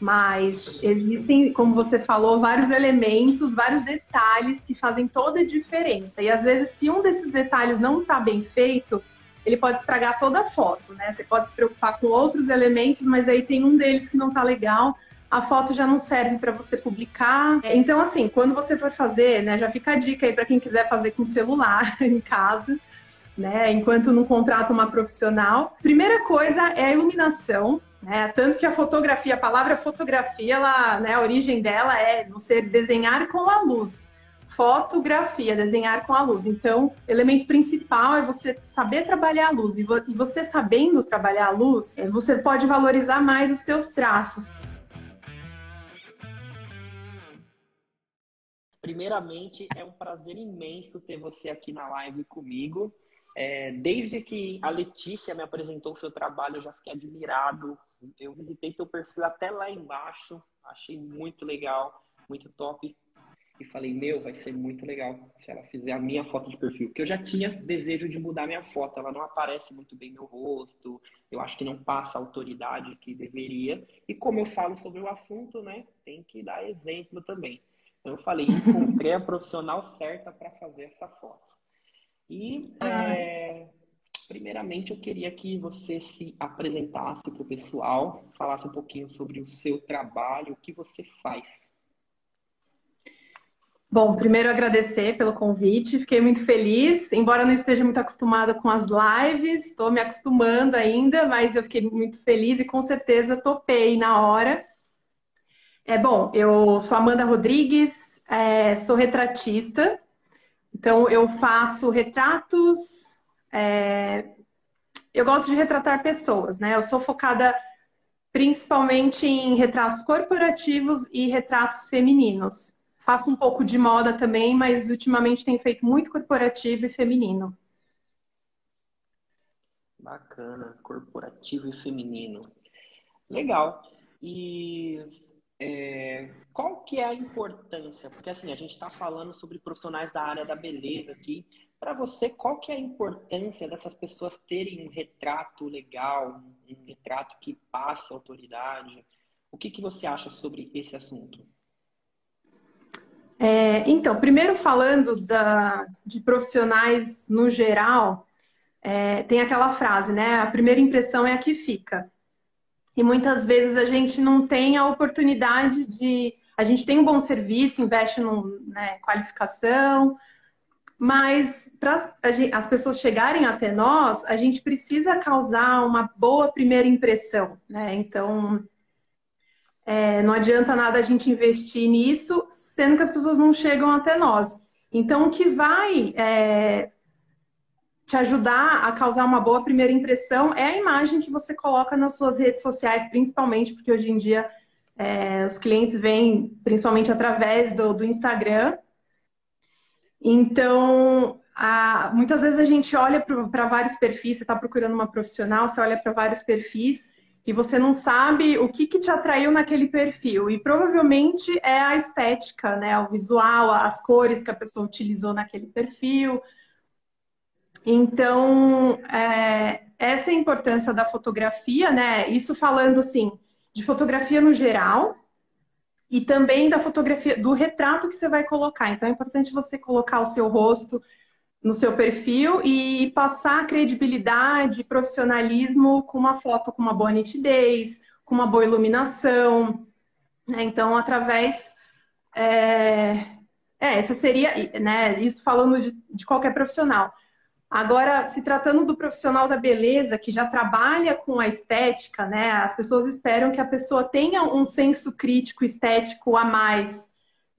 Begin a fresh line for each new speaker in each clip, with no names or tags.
Mas existem, como você falou, vários elementos, vários detalhes que fazem toda a diferença. E às vezes, se um desses detalhes não está bem feito, ele pode estragar toda a foto, né? Você pode se preocupar com outros elementos, mas aí tem um deles que não está legal, a foto já não serve para você publicar. Então, assim, quando você for fazer, né, já fica a dica aí para quem quiser fazer com celular em casa, né, enquanto não contrata uma profissional. Primeira coisa é a iluminação. Né? Tanto que a fotografia, a palavra fotografia, ela, né, a origem dela é você desenhar com a luz. Fotografia, desenhar com a luz. Então, elemento principal é você saber trabalhar a luz. E você sabendo trabalhar a luz, é, você pode valorizar mais os seus traços.
Primeiramente, é um prazer imenso ter você aqui na live comigo. É, desde que a Letícia me apresentou o seu trabalho, eu já fiquei admirado. Eu visitei teu perfil até lá embaixo, achei muito legal, muito top. E falei, meu, vai ser muito legal se ela fizer a minha foto de perfil. Porque eu já tinha desejo de mudar minha foto. Ela não aparece muito bem meu rosto. Eu acho que não passa a autoridade que deveria. E como eu falo sobre o assunto, né? Tem que dar exemplo também. Então eu falei, encontrei a profissional certa para fazer essa foto. E é, primeiramente eu queria que você se apresentasse para o pessoal, falasse um pouquinho sobre o seu trabalho, o que você faz.
Bom, primeiro agradecer pelo convite, fiquei muito feliz, embora não esteja muito acostumada com as lives, estou me acostumando ainda, mas eu fiquei muito feliz e com certeza topei na hora. É bom, eu sou Amanda Rodrigues, é, sou retratista, então, eu faço retratos. É... Eu gosto de retratar pessoas, né? Eu sou focada principalmente em retratos corporativos e retratos femininos. Faço um pouco de moda também, mas ultimamente tenho feito muito corporativo e feminino.
Bacana, corporativo e feminino. Legal. E é, qual que é a importância? Porque assim, a gente está falando sobre profissionais da área da beleza aqui. Para você, qual que é a importância dessas pessoas terem um retrato legal, um retrato que passe autoridade? O que, que você acha sobre esse assunto?
É, então, primeiro falando da, de profissionais no geral, é, tem aquela frase, né? A primeira impressão é a que fica. E muitas vezes a gente não tem a oportunidade de. A gente tem um bom serviço, investe em né, qualificação, mas para as pessoas chegarem até nós, a gente precisa causar uma boa primeira impressão, né? Então, é, não adianta nada a gente investir nisso, sendo que as pessoas não chegam até nós. Então, o que vai é, te ajudar a causar uma boa primeira impressão é a imagem que você coloca nas suas redes sociais, principalmente porque hoje em dia é, os clientes vêm principalmente através do, do Instagram. Então, a, muitas vezes a gente olha para vários perfis, você está procurando uma profissional, você olha para vários perfis e você não sabe o que, que te atraiu naquele perfil. E provavelmente é a estética, né? O visual, as cores que a pessoa utilizou naquele perfil então, é, essa é a importância da fotografia, né? Isso falando assim de fotografia no geral e também da fotografia do retrato que você vai colocar. Então, é importante você colocar o seu rosto no seu perfil e passar credibilidade, profissionalismo com uma foto com uma boa nitidez, com uma boa iluminação. Né? Então, através é, é, essa seria, né? Isso falando de, de qualquer profissional. Agora, se tratando do profissional da beleza que já trabalha com a estética, né? As pessoas esperam que a pessoa tenha um senso crítico estético a mais.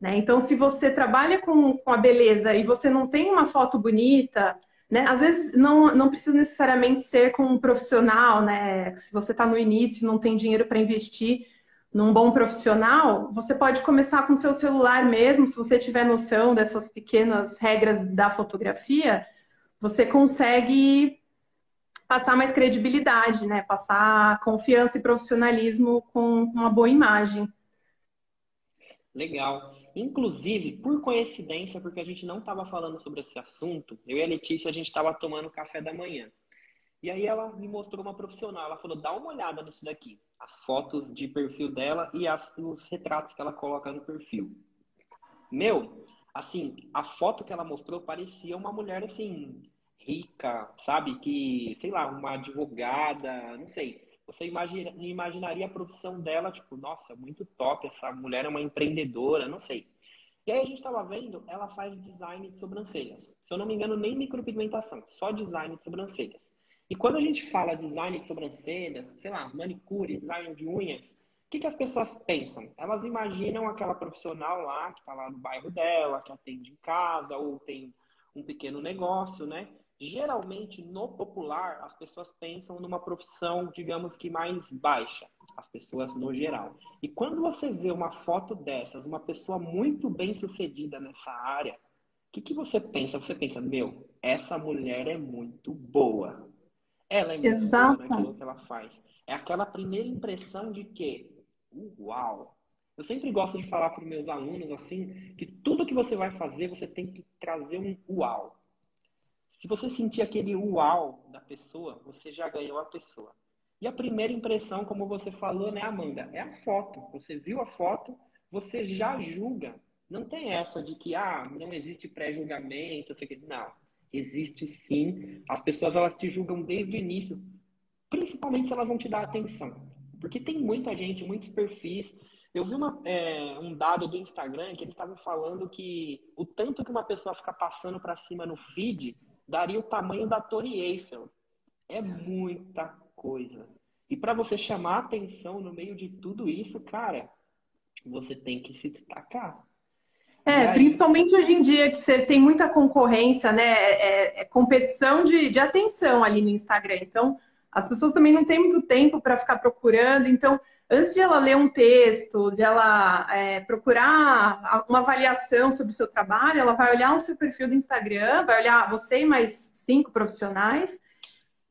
Né? Então, se você trabalha com, com a beleza e você não tem uma foto bonita, né? Às vezes não, não precisa necessariamente ser com um profissional, né? Se você está no início e não tem dinheiro para investir num bom profissional, você pode começar com o seu celular mesmo, se você tiver noção dessas pequenas regras da fotografia você consegue passar mais credibilidade, né? Passar confiança e profissionalismo com uma boa imagem.
Legal. Inclusive, por coincidência, porque a gente não estava falando sobre esse assunto, eu e a Letícia, a gente estava tomando café da manhã. E aí ela me mostrou uma profissional, ela falou, dá uma olhada nisso daqui. as fotos de perfil dela e as, os retratos que ela coloca no perfil. Meu, assim, a foto que ela mostrou parecia uma mulher assim, rica, sabe? Que, sei lá, uma advogada, não sei. Você imagina, imaginaria a profissão dela, tipo, nossa, muito top, essa mulher é uma empreendedora, não sei. E aí a gente estava vendo, ela faz design de sobrancelhas. Se eu não me engano, nem micropigmentação, só design de sobrancelhas. E quando a gente fala design de sobrancelhas, sei lá, manicure, design de unhas, que, que as pessoas pensam? Elas imaginam aquela profissional lá, que está lá no bairro dela, que atende em casa, ou tem um pequeno negócio, né? Geralmente, no popular, as pessoas pensam numa profissão, digamos que mais baixa, as pessoas no geral. E quando você vê uma foto dessas, uma pessoa muito bem sucedida nessa área, o que, que você pensa? Você pensa, meu, essa mulher é muito boa. Ela é muito boa naquilo que ela faz. É aquela primeira impressão de que, uau! Eu sempre gosto de falar para os meus alunos assim, que tudo que você vai fazer, você tem que trazer um uau. Se você sentir aquele uau da pessoa, você já ganhou a pessoa. E a primeira impressão, como você falou, né, Amanda, é a foto. Você viu a foto, você já julga. Não tem essa de que, ah, não existe pré-julgamento, não. Existe sim. As pessoas elas te julgam desde o início, principalmente se elas vão te dar atenção. Porque tem muita gente, muitos perfis. Eu vi uma, é, um dado do Instagram que eles estavam falando que o tanto que uma pessoa fica passando para cima no feed daria o tamanho da Torre Eiffel. É muita coisa. E para você chamar atenção no meio de tudo isso, cara, você tem que se destacar.
É, aí... principalmente hoje em dia que você tem muita concorrência, né? É, é, competição de, de atenção ali no Instagram. Então, as pessoas também não têm muito tempo para ficar procurando. Então, antes de ela ler um texto, de ela é, procurar uma avaliação sobre o seu trabalho, ela vai olhar o seu perfil do Instagram, vai olhar você e mais cinco profissionais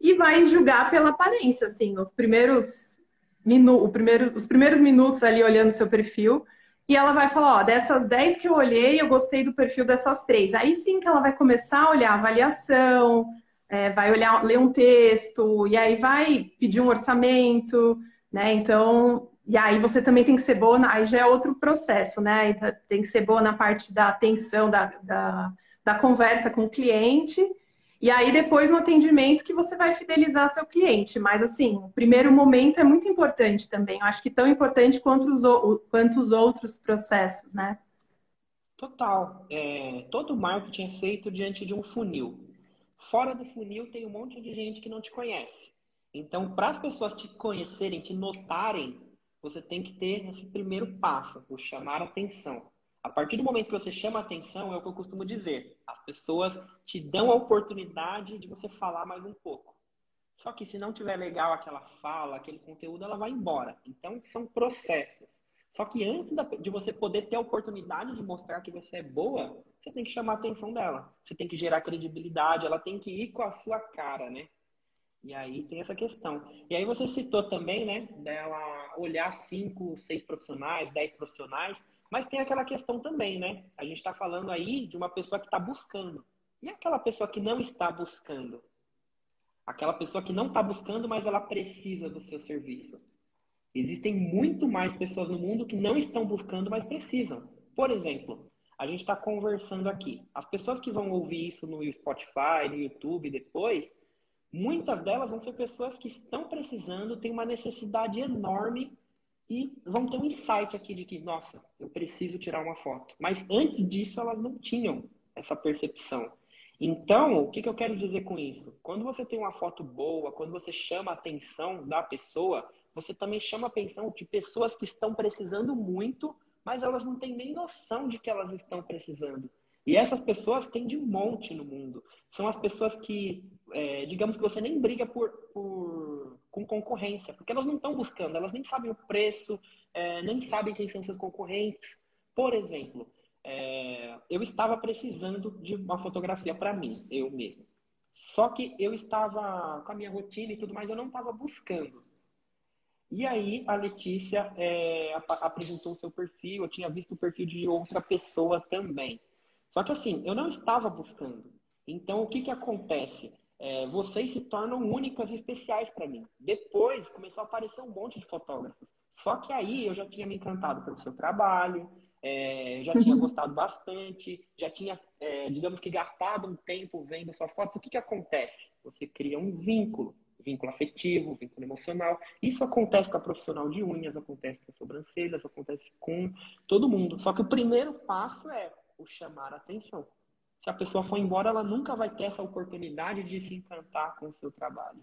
e vai julgar pela aparência, assim, os primeiros, minu primeiro, os primeiros minutos ali olhando o seu perfil e ela vai falar, ó, dessas 10 que eu olhei, eu gostei do perfil dessas três. Aí sim que ela vai começar a olhar a avaliação, é, vai olhar, ler um texto, e aí vai pedir um orçamento, né? Então, e aí você também tem que ser boa, aí já é outro processo, né? Tem que ser boa na parte da atenção, da, da, da conversa com o cliente, e aí, depois no atendimento, que você vai fidelizar seu cliente. Mas, assim, o primeiro momento é muito importante também. Eu acho que tão importante quanto os, quanto os outros processos, né?
Total. É, todo marketing é feito diante de um funil. Fora do funil tem um monte de gente que não te conhece. Então, para as pessoas te conhecerem, te notarem, você tem que ter esse primeiro passo, o chamar atenção. A partir do momento que você chama atenção, é o que eu costumo dizer. As pessoas te dão a oportunidade de você falar mais um pouco. Só que se não tiver legal aquela fala, aquele conteúdo, ela vai embora. Então, são processos. Só que antes de você poder ter a oportunidade de mostrar que você é boa, você tem que chamar a atenção dela. Você tem que gerar credibilidade, ela tem que ir com a sua cara, né? E aí tem essa questão. E aí você citou também, né, dela olhar cinco, seis profissionais, dez profissionais mas tem aquela questão também, né? A gente está falando aí de uma pessoa que está buscando. E aquela pessoa que não está buscando? Aquela pessoa que não está buscando, mas ela precisa do seu serviço. Existem muito mais pessoas no mundo que não estão buscando, mas precisam. Por exemplo, a gente está conversando aqui. As pessoas que vão ouvir isso no Spotify, no YouTube depois, muitas delas vão ser pessoas que estão precisando, têm uma necessidade enorme e vão ter um insight aqui de que, nossa, eu preciso tirar uma foto. Mas antes disso, elas não tinham essa percepção. Então, o que, que eu quero dizer com isso? Quando você tem uma foto boa, quando você chama a atenção da pessoa, você também chama a atenção de pessoas que estão precisando muito, mas elas não têm nem noção de que elas estão precisando. E essas pessoas têm de monte no mundo. São as pessoas que, é, digamos que você nem briga por, por, com concorrência, porque elas não estão buscando, elas nem sabem o preço, é, nem sabem quem são seus concorrentes. Por exemplo, é, eu estava precisando de uma fotografia para mim, eu mesmo. Só que eu estava com a minha rotina e tudo mais, eu não estava buscando. E aí a Letícia é, apresentou o seu perfil, eu tinha visto o perfil de outra pessoa também. Só que assim, eu não estava buscando. Então, o que, que acontece? é, vocês se tornam únicas e especiais para mim. Depois começou a aparecer um monte de fotógrafos. Só que aí eu já tinha me encantado pelo seu trabalho, é, já tinha gostado bastante, já tinha, é, digamos que, gastado um tempo vendo suas fotos. O que, que acontece? Você cria um vínculo, vínculo afetivo, vínculo emocional. Isso acontece com a profissional de unhas, acontece com as sobrancelhas, acontece com todo mundo. Só que o primeiro passo é o chamar a atenção se a pessoa for embora, ela nunca vai ter essa oportunidade de se encantar com o seu trabalho.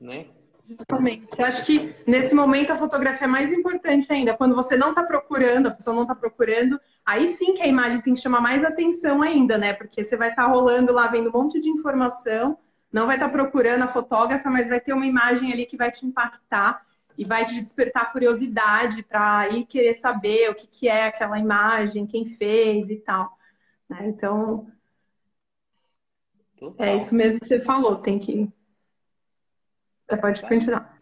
Né?
Justamente. Eu acho que nesse momento a fotografia é mais importante ainda. Quando você não está procurando, a pessoa não está procurando, aí sim que a imagem tem que chamar mais atenção ainda, né? Porque você vai estar tá rolando lá, vendo um monte de informação, não vai estar tá procurando a fotógrafa, mas vai ter uma imagem ali que vai te impactar e vai te despertar curiosidade para ir querer saber o que, que é aquela imagem, quem fez e tal. Né? Então, Total. é isso mesmo que você falou, tem que. Você pode continuar.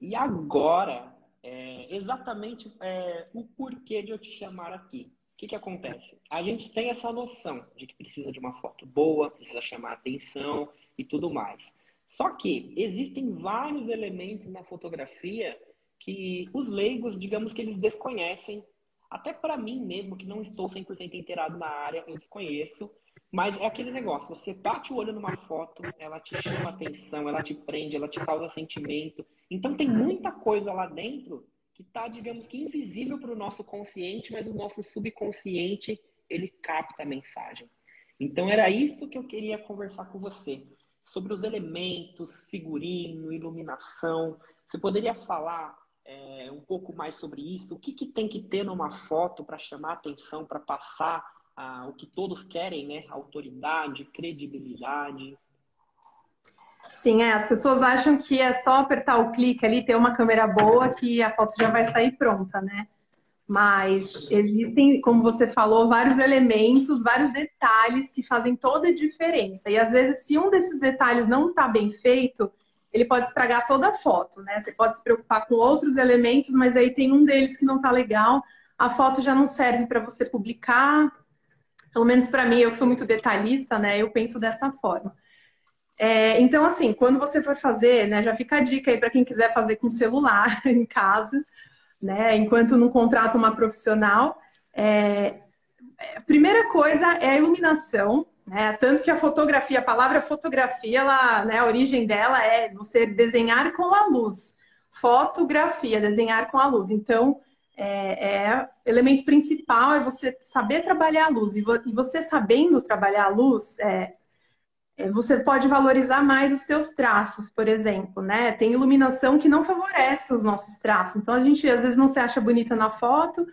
E agora, é, exatamente é, o porquê de eu te chamar aqui. O que, que acontece? A gente tem essa noção de que precisa de uma foto boa, precisa chamar atenção e tudo mais. Só que existem vários elementos na fotografia que os leigos, digamos que eles desconhecem até para mim mesmo, que não estou 100% inteirado na área, eu desconheço. Mas é aquele negócio, você bate o olho numa foto, ela te chama atenção, ela te prende, ela te causa sentimento. Então tem muita coisa lá dentro que está, digamos que, invisível para o nosso consciente, mas o nosso subconsciente, ele capta a mensagem. Então era isso que eu queria conversar com você. Sobre os elementos, figurino, iluminação. Você poderia falar é, um pouco mais sobre isso. O que, que tem que ter numa foto para chamar atenção, para passar ah, o que todos querem, né? Autoridade, credibilidade.
Sim, é. As pessoas acham que é só apertar o clique ali, ter uma câmera boa, que a foto já vai sair pronta, né? Mas existem, como você falou, vários elementos, vários detalhes que fazem toda a diferença. E às vezes, se um desses detalhes não está bem feito, ele pode estragar toda a foto, né? Você pode se preocupar com outros elementos, mas aí tem um deles que não tá legal, a foto já não serve para você publicar. Pelo menos para mim, eu que sou muito detalhista, né? Eu penso dessa forma. É, então, assim, quando você for fazer, né? Já fica a dica aí para quem quiser fazer com celular em casa, né? Enquanto não contrata uma profissional. É, a primeira coisa é a iluminação, né? Tanto que a fotografia, a palavra fotografia, ela, né, a origem dela é você desenhar com a luz. Fotografia, desenhar com a luz. Então, é, é elemento principal é você saber trabalhar a luz. E, vo, e você sabendo trabalhar a luz, é, é, você pode valorizar mais os seus traços, por exemplo, né? Tem iluminação que não favorece os nossos traços. Então, a gente às vezes não se acha bonita na foto,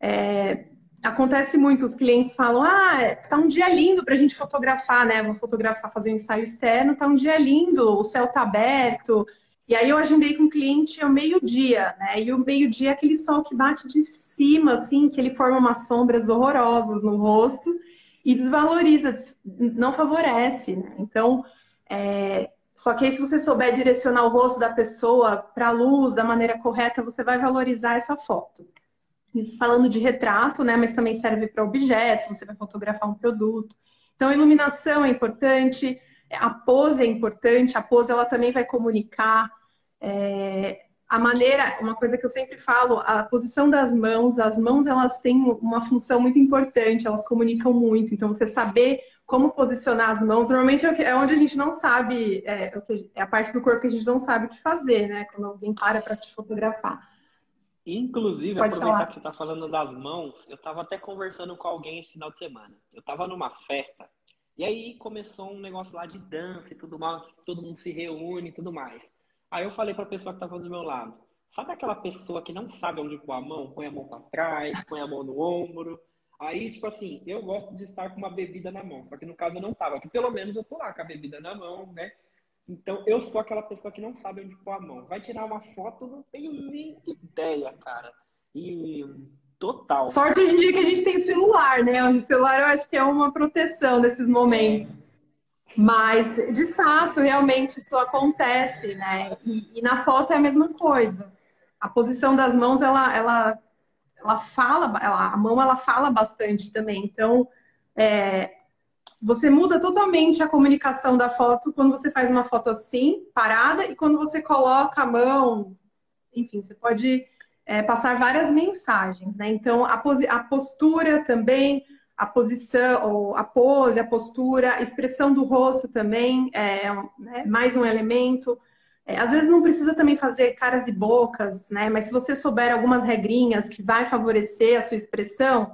é, acontece muito, os clientes falam, ah, tá um dia lindo para a gente fotografar, né? Vou fotografar, fazer um ensaio externo, tá um dia lindo, o céu tá aberto. E aí eu agendei com o cliente ao meio-dia, né? E o meio-dia é aquele sol que bate de cima, assim, que ele forma umas sombras horrorosas no rosto e desvaloriza, não favorece, né? Então, é... só que aí se você souber direcionar o rosto da pessoa para a luz da maneira correta, você vai valorizar essa foto. Isso falando de retrato, né? Mas também serve para objetos, você vai fotografar um produto. Então, a iluminação é importante, a pose é importante, a pose ela também vai comunicar. É, a maneira, uma coisa que eu sempre falo, a posição das mãos, as mãos elas têm uma função muito importante, elas comunicam muito. Então, você saber como posicionar as mãos, normalmente é, é onde a gente não sabe, é, é, é a parte do corpo que a gente não sabe o que fazer, né? Quando alguém para para te fotografar.
Inclusive, Pode aproveitar falar. que você está falando das mãos, eu estava até conversando com alguém esse final de semana. Eu estava numa festa e aí começou um negócio lá de dança e tudo mais, todo mundo se reúne e tudo mais. Aí eu falei para a pessoa que estava do meu lado, sabe aquela pessoa que não sabe onde pôr a mão? Põe a mão para trás, põe a mão no ombro. Aí, tipo assim, eu gosto de estar com uma bebida na mão, só que no caso eu não tava, que pelo menos eu tô lá com a bebida na mão, né? Então, eu sou aquela pessoa que não sabe onde pôr a mão. Vai tirar uma foto, não tenho nem ideia, cara. E total.
Sorte hoje em dia que a gente tem celular, né? O celular eu acho que é uma proteção nesses momentos. Mas, de fato, realmente isso acontece, né? E, e, na foto é a mesma coisa. A posição das mãos, ela, ela, ela fala, ela, a mão ela fala bastante também. Então, é, você muda totalmente a comunicação da foto quando você faz uma foto assim, parada, e quando você coloca a mão, enfim, você pode é, passar várias mensagens, né? Então, a, a postura também, a posição, ou a pose, a postura, a expressão do rosto também é, é mais um elemento. É, às vezes não precisa também fazer caras e bocas, né? Mas se você souber algumas regrinhas que vai favorecer a sua expressão,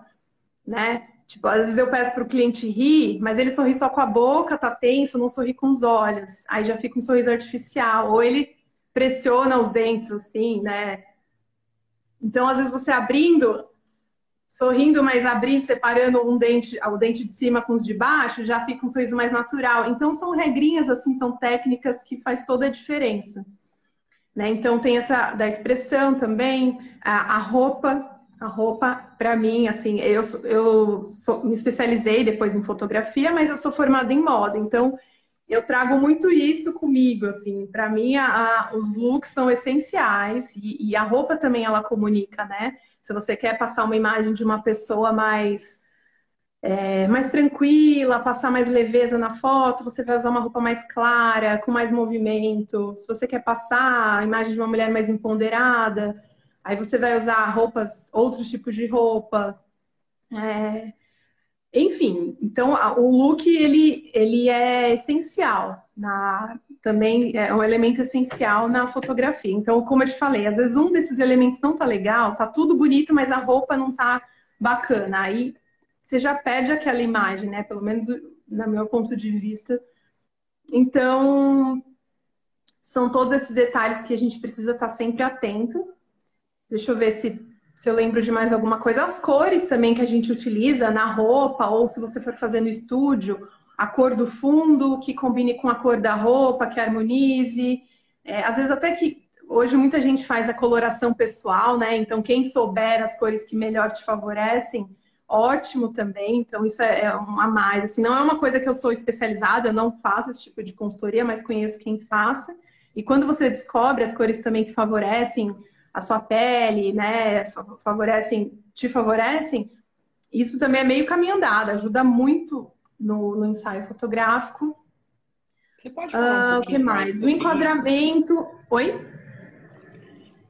né? Tipo, às vezes eu peço para o cliente rir, mas ele sorri só com a boca, tá tenso, não sorri com os olhos. Aí já fica um sorriso artificial. Ou ele pressiona os dentes, assim, né? Então, às vezes você abrindo, sorrindo, mas abrindo, separando um dente, o dente de cima com os de baixo, já fica um sorriso mais natural. Então, são regrinhas, assim, são técnicas que faz toda a diferença. Né? Então, tem essa da expressão também, a, a roupa, a roupa, para mim, assim, eu, eu sou, me especializei depois em fotografia, mas eu sou formada em moda, então eu trago muito isso comigo, assim, para mim a, a, os looks são essenciais e, e, a roupa também ela comunica, né? Se você quer passar uma imagem de uma pessoa mais é, mais tranquila, passar mais leveza na foto, você vai usar uma roupa mais clara, com mais movimento. Se você quer passar a imagem de uma mulher mais empoderada, Aí você vai usar roupas, outros tipos de roupa. É... Enfim, então o look ele, ele é essencial na também é um elemento essencial na fotografia. Então, como eu te falei, às vezes um desses elementos não tá legal, tá tudo bonito, mas a roupa não tá bacana. Aí você já perde aquela imagem, né? Pelo menos no meu ponto de vista. Então, são todos esses detalhes que a gente precisa estar sempre atento Deixa eu ver se, se eu lembro de mais alguma coisa. As cores também que a gente utiliza na roupa, ou se você for fazer no estúdio, a cor do fundo que combine com a cor da roupa, que harmonize. É, às vezes até que hoje muita gente faz a coloração pessoal, né? Então, quem souber as cores que melhor te favorecem, ótimo também. Então, isso é, é um a mais. Assim, não é uma coisa que eu sou especializada, eu não faço esse tipo de consultoria, mas conheço quem faça. E quando você descobre as cores também que favorecem a sua pele, né, favorecem, te favorecem, isso também é meio caminho andado, ajuda muito no, no ensaio fotográfico.
Você pode falar um
ah, O que mais? mais o enquadramento. Isso? Oi?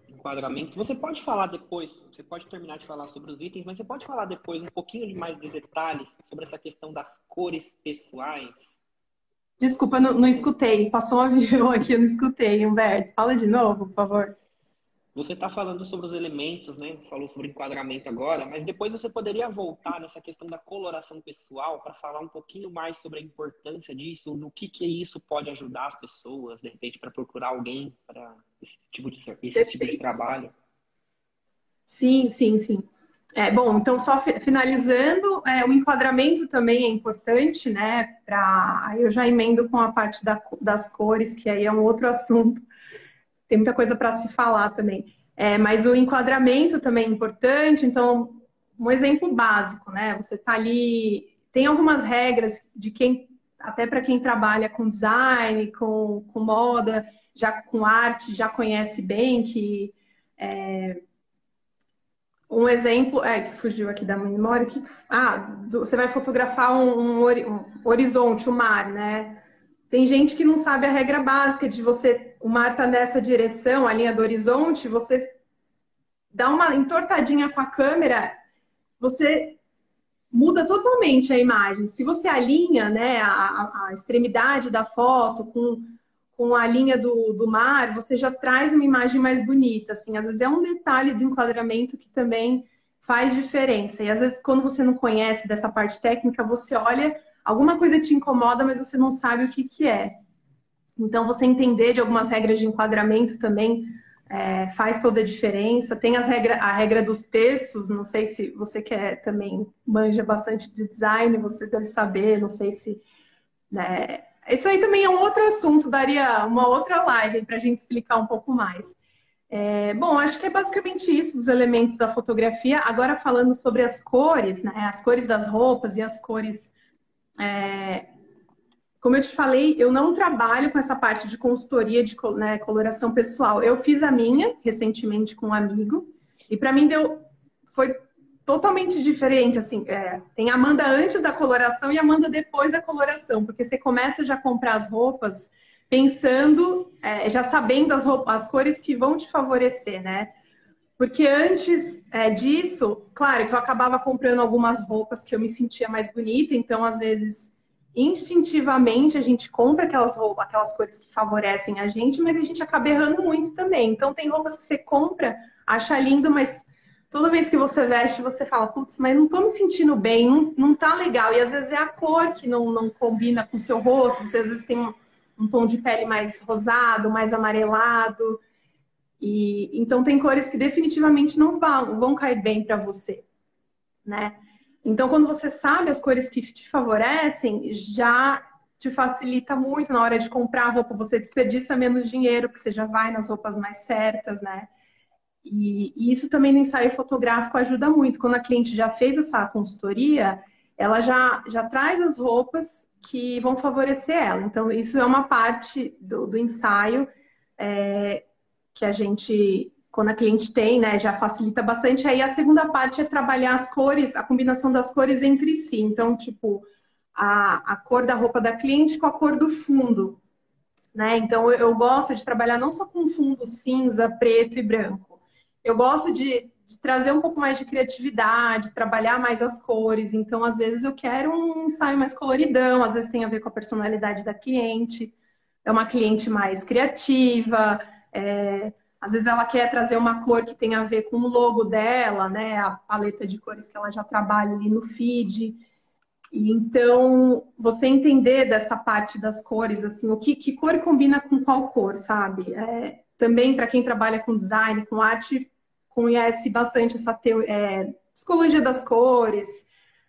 Enquadramento. Você pode falar depois, você pode terminar de falar sobre os itens, mas você pode falar depois um pouquinho mais de detalhes sobre essa questão das cores pessoais?
Desculpa, não, não escutei. Passou um avião aqui, eu não escutei, Humberto. Fala de novo, por favor.
Você está falando sobre os elementos, né? Falou sobre enquadramento agora, mas depois você poderia voltar nessa questão da coloração pessoal para falar um pouquinho mais sobre a importância disso, no que que isso pode ajudar as pessoas, de repente, para procurar alguém para esse tipo de esse tipo de trabalho.
Sim, sim, sim. É, bom, então só finalizando, é, o enquadramento também é importante, né? Para eu já emendo com a parte da, das cores, que aí é um outro assunto tem muita coisa para se falar também. É, mas o enquadramento também é importante, então, um exemplo básico, né? Você está ali, tem algumas regras de quem, até para quem trabalha com design, com, com moda, já com arte, já conhece bem que é, um exemplo é que fugiu aqui da memória, que ah, você vai fotografar um, um, um horizonte, o um mar, né? Tem gente que não sabe a regra básica de você, o mar está nessa direção, a linha do horizonte, você dá uma entortadinha com a câmera, você muda totalmente a imagem. Se você alinha né, a, a extremidade da foto com, com a linha do, do mar, você já traz uma imagem mais bonita. Assim. Às vezes é um detalhe do enquadramento que também faz diferença. E às vezes, quando você não conhece dessa parte técnica, você olha alguma coisa te incomoda, mas você não sabe o que, que é. Então, você entender de algumas regras de enquadramento também é, faz toda a diferença. Tem as regra, a regra dos terços, não sei se você quer também manja bastante de design, você deve saber, não sei se. Né, isso aí também é um outro assunto, daria uma outra live para a gente explicar um pouco mais. É, bom, acho que é basicamente isso, os elementos da fotografia. Agora falando sobre as cores, né, as cores das roupas e as cores é, como eu te falei, eu não trabalho com essa parte de consultoria de né, coloração pessoal. Eu fiz a minha recentemente com um amigo e para mim deu foi totalmente diferente, assim, é, tem Amanda antes da coloração e Amanda depois da coloração, porque você começa já a comprar as roupas pensando, é, já sabendo as, roupas, as cores que vão te favorecer, né? Porque antes é, disso, claro que eu acabava comprando algumas roupas que eu me sentia mais bonita, então às vezes instintivamente a gente compra aquelas roupas, aquelas cores que favorecem a gente, mas a gente acaba errando muito também. Então tem roupas que você compra, acha lindo, mas toda vez que você veste, você fala, putz, mas não tô me sentindo bem, não, não tá legal. E às vezes é a cor que não, não combina com o seu rosto, você às vezes tem um, um tom de pele mais rosado, mais amarelado. E então tem cores que definitivamente não vão, vão cair bem para você, né? Então, quando você sabe as cores que te favorecem, já te facilita muito na hora de comprar roupa, você desperdiça menos dinheiro, porque você já vai nas roupas mais certas, né? E, e, isso também no ensaio fotográfico ajuda muito. Quando a cliente já fez essa consultoria, ela já, já traz as roupas que vão favorecer ela. Então, isso é uma parte do, do ensaio é, que a gente, quando a cliente tem, né, já facilita bastante. Aí a segunda parte é trabalhar as cores, a combinação das cores entre si. Então, tipo, a, a cor da roupa da cliente com a cor do fundo. Né? Então, eu gosto de trabalhar não só com fundo cinza, preto e branco eu gosto de, de, trazer um pouco mais de criatividade, trabalhar mais as cores. Então, às vezes, eu quero um ensaio mais coloridão, às vezes tem a ver com a personalidade da cliente. É uma cliente mais criativa, é, às vezes ela quer trazer uma cor que tem a ver com o logo dela, né? A paleta de cores que ela já trabalha ali no feed. E então, você entender dessa parte das cores, assim, o que, que cor combina com qual cor, sabe? É, também, para quem trabalha com design, com arte, conhece bastante essa é, psicologia das cores,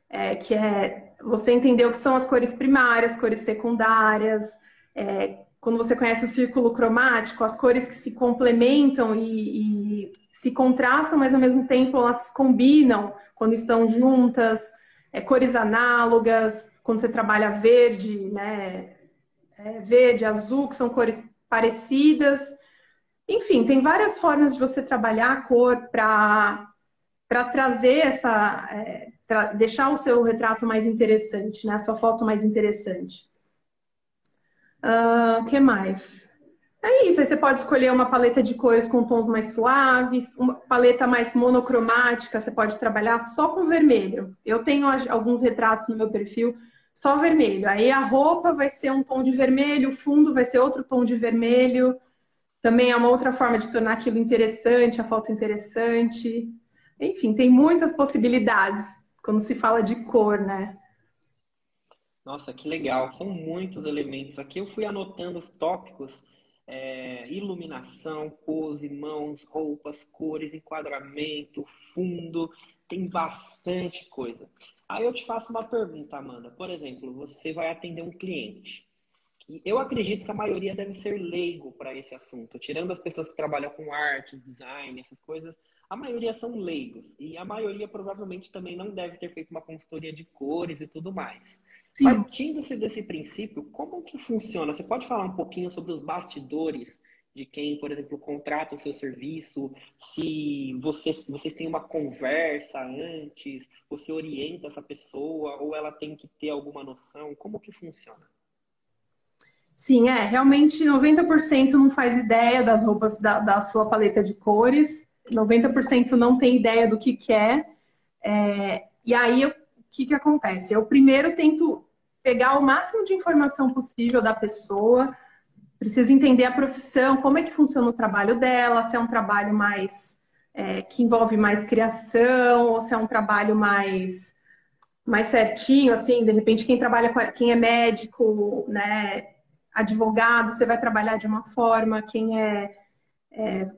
é, que é você entender o que são as cores primárias, cores secundárias, é, quando você conhece o círculo cromático, as cores que se complementam e, e, se contrastam, mas ao mesmo tempo elas combinam quando estão juntas, é, cores análogas, quando você trabalha verde, né, é, verde, azul, que são cores parecidas, enfim, tem várias formas de você trabalhar a cor para trazer essa. É, deixar o seu retrato mais interessante, né? A sua foto mais interessante. O uh, que mais? É isso, aí você pode escolher uma paleta de cores com tons mais suaves, uma paleta mais monocromática, você pode trabalhar só com vermelho. Eu tenho alguns retratos no meu perfil só vermelho. Aí a roupa vai ser um tom de vermelho, o fundo vai ser outro tom de vermelho. Também é uma outra forma de tornar aquilo interessante, a foto interessante. Enfim, tem muitas possibilidades quando se fala de cor, né?
Nossa, que legal. São muitos elementos. Aqui eu fui anotando os tópicos. É, iluminação, pose, mãos, roupas, cores, enquadramento, fundo. Tem bastante coisa. Aí eu te faço uma pergunta, Amanda. Por exemplo, você vai atender um cliente eu acredito que a maioria deve ser leigo para esse assunto. Tirando as pessoas que trabalham com artes, design, essas coisas, a maioria são leigos. E a maioria provavelmente também não deve ter feito uma consultoria de cores e tudo mais. Partindo-se desse princípio, como que funciona? Você pode falar um pouquinho sobre os bastidores de quem, por exemplo, contrata o seu serviço, se você, vocês têm uma conversa antes, você orienta essa pessoa ou ela tem que ter alguma noção, como que funciona?
Sim, é. Realmente 90% não faz ideia das roupas da, da, sua paleta de cores, 90% não tem ideia do que quer. É, e aí, o que, que acontece? Eu primeiro tento pegar o máximo de informação possível da pessoa, preciso entender a profissão, como é que funciona o trabalho dela, se é um trabalho mais é, que envolve mais criação, ou se é um trabalho mais mais certinho, assim, de repente quem trabalha quem é médico, né, advogado, você vai trabalhar de uma forma, quem é, é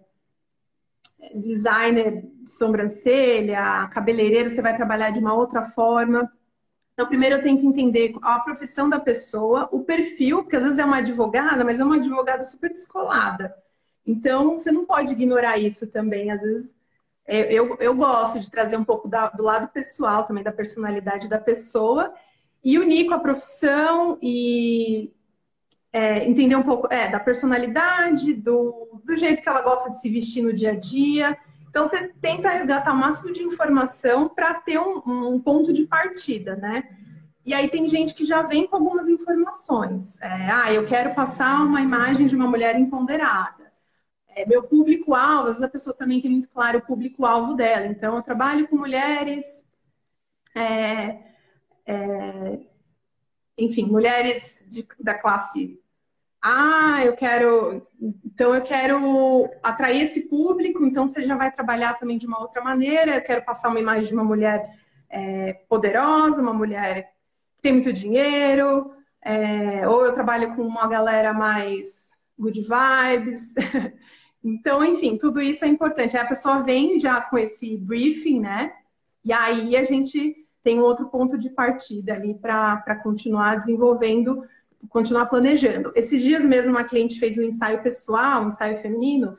designer de sobrancelha, cabeleireiro, você vai trabalhar de uma outra forma. Então, primeiro eu tenho que entender a profissão da pessoa, o perfil, porque às vezes é uma advogada, mas é uma advogada super descolada. Então, você não pode ignorar isso também. Às vezes, é, eu, eu gosto de trazer um pouco da, do lado pessoal também, da personalidade da pessoa, e unir com a profissão e é, entender um pouco é, da personalidade, do, do jeito que ela gosta de se vestir no dia a dia. Então, você tenta resgatar o máximo de informação para ter um, um, ponto de partida, né? E aí tem gente que já vem com algumas informações. É, ah, eu quero passar uma imagem de uma mulher empoderada. É, meu público-alvo, às vezes a pessoa também tem muito claro o público-alvo dela. Então, eu trabalho com mulheres, é, é enfim, mulheres de, da classe ah, eu quero. Então, eu quero atrair esse público, então você já vai trabalhar também de uma outra maneira. Eu quero passar uma imagem de uma mulher é, poderosa, uma mulher que tem muito dinheiro, é, ou eu trabalho com uma galera mais good vibes. então, enfim, tudo isso é importante. Aí a pessoa vem já com esse briefing, né? E aí a gente tem outro ponto de partida ali para continuar desenvolvendo continuar planejando. Esses dias mesmo uma cliente fez um ensaio pessoal, um ensaio feminino,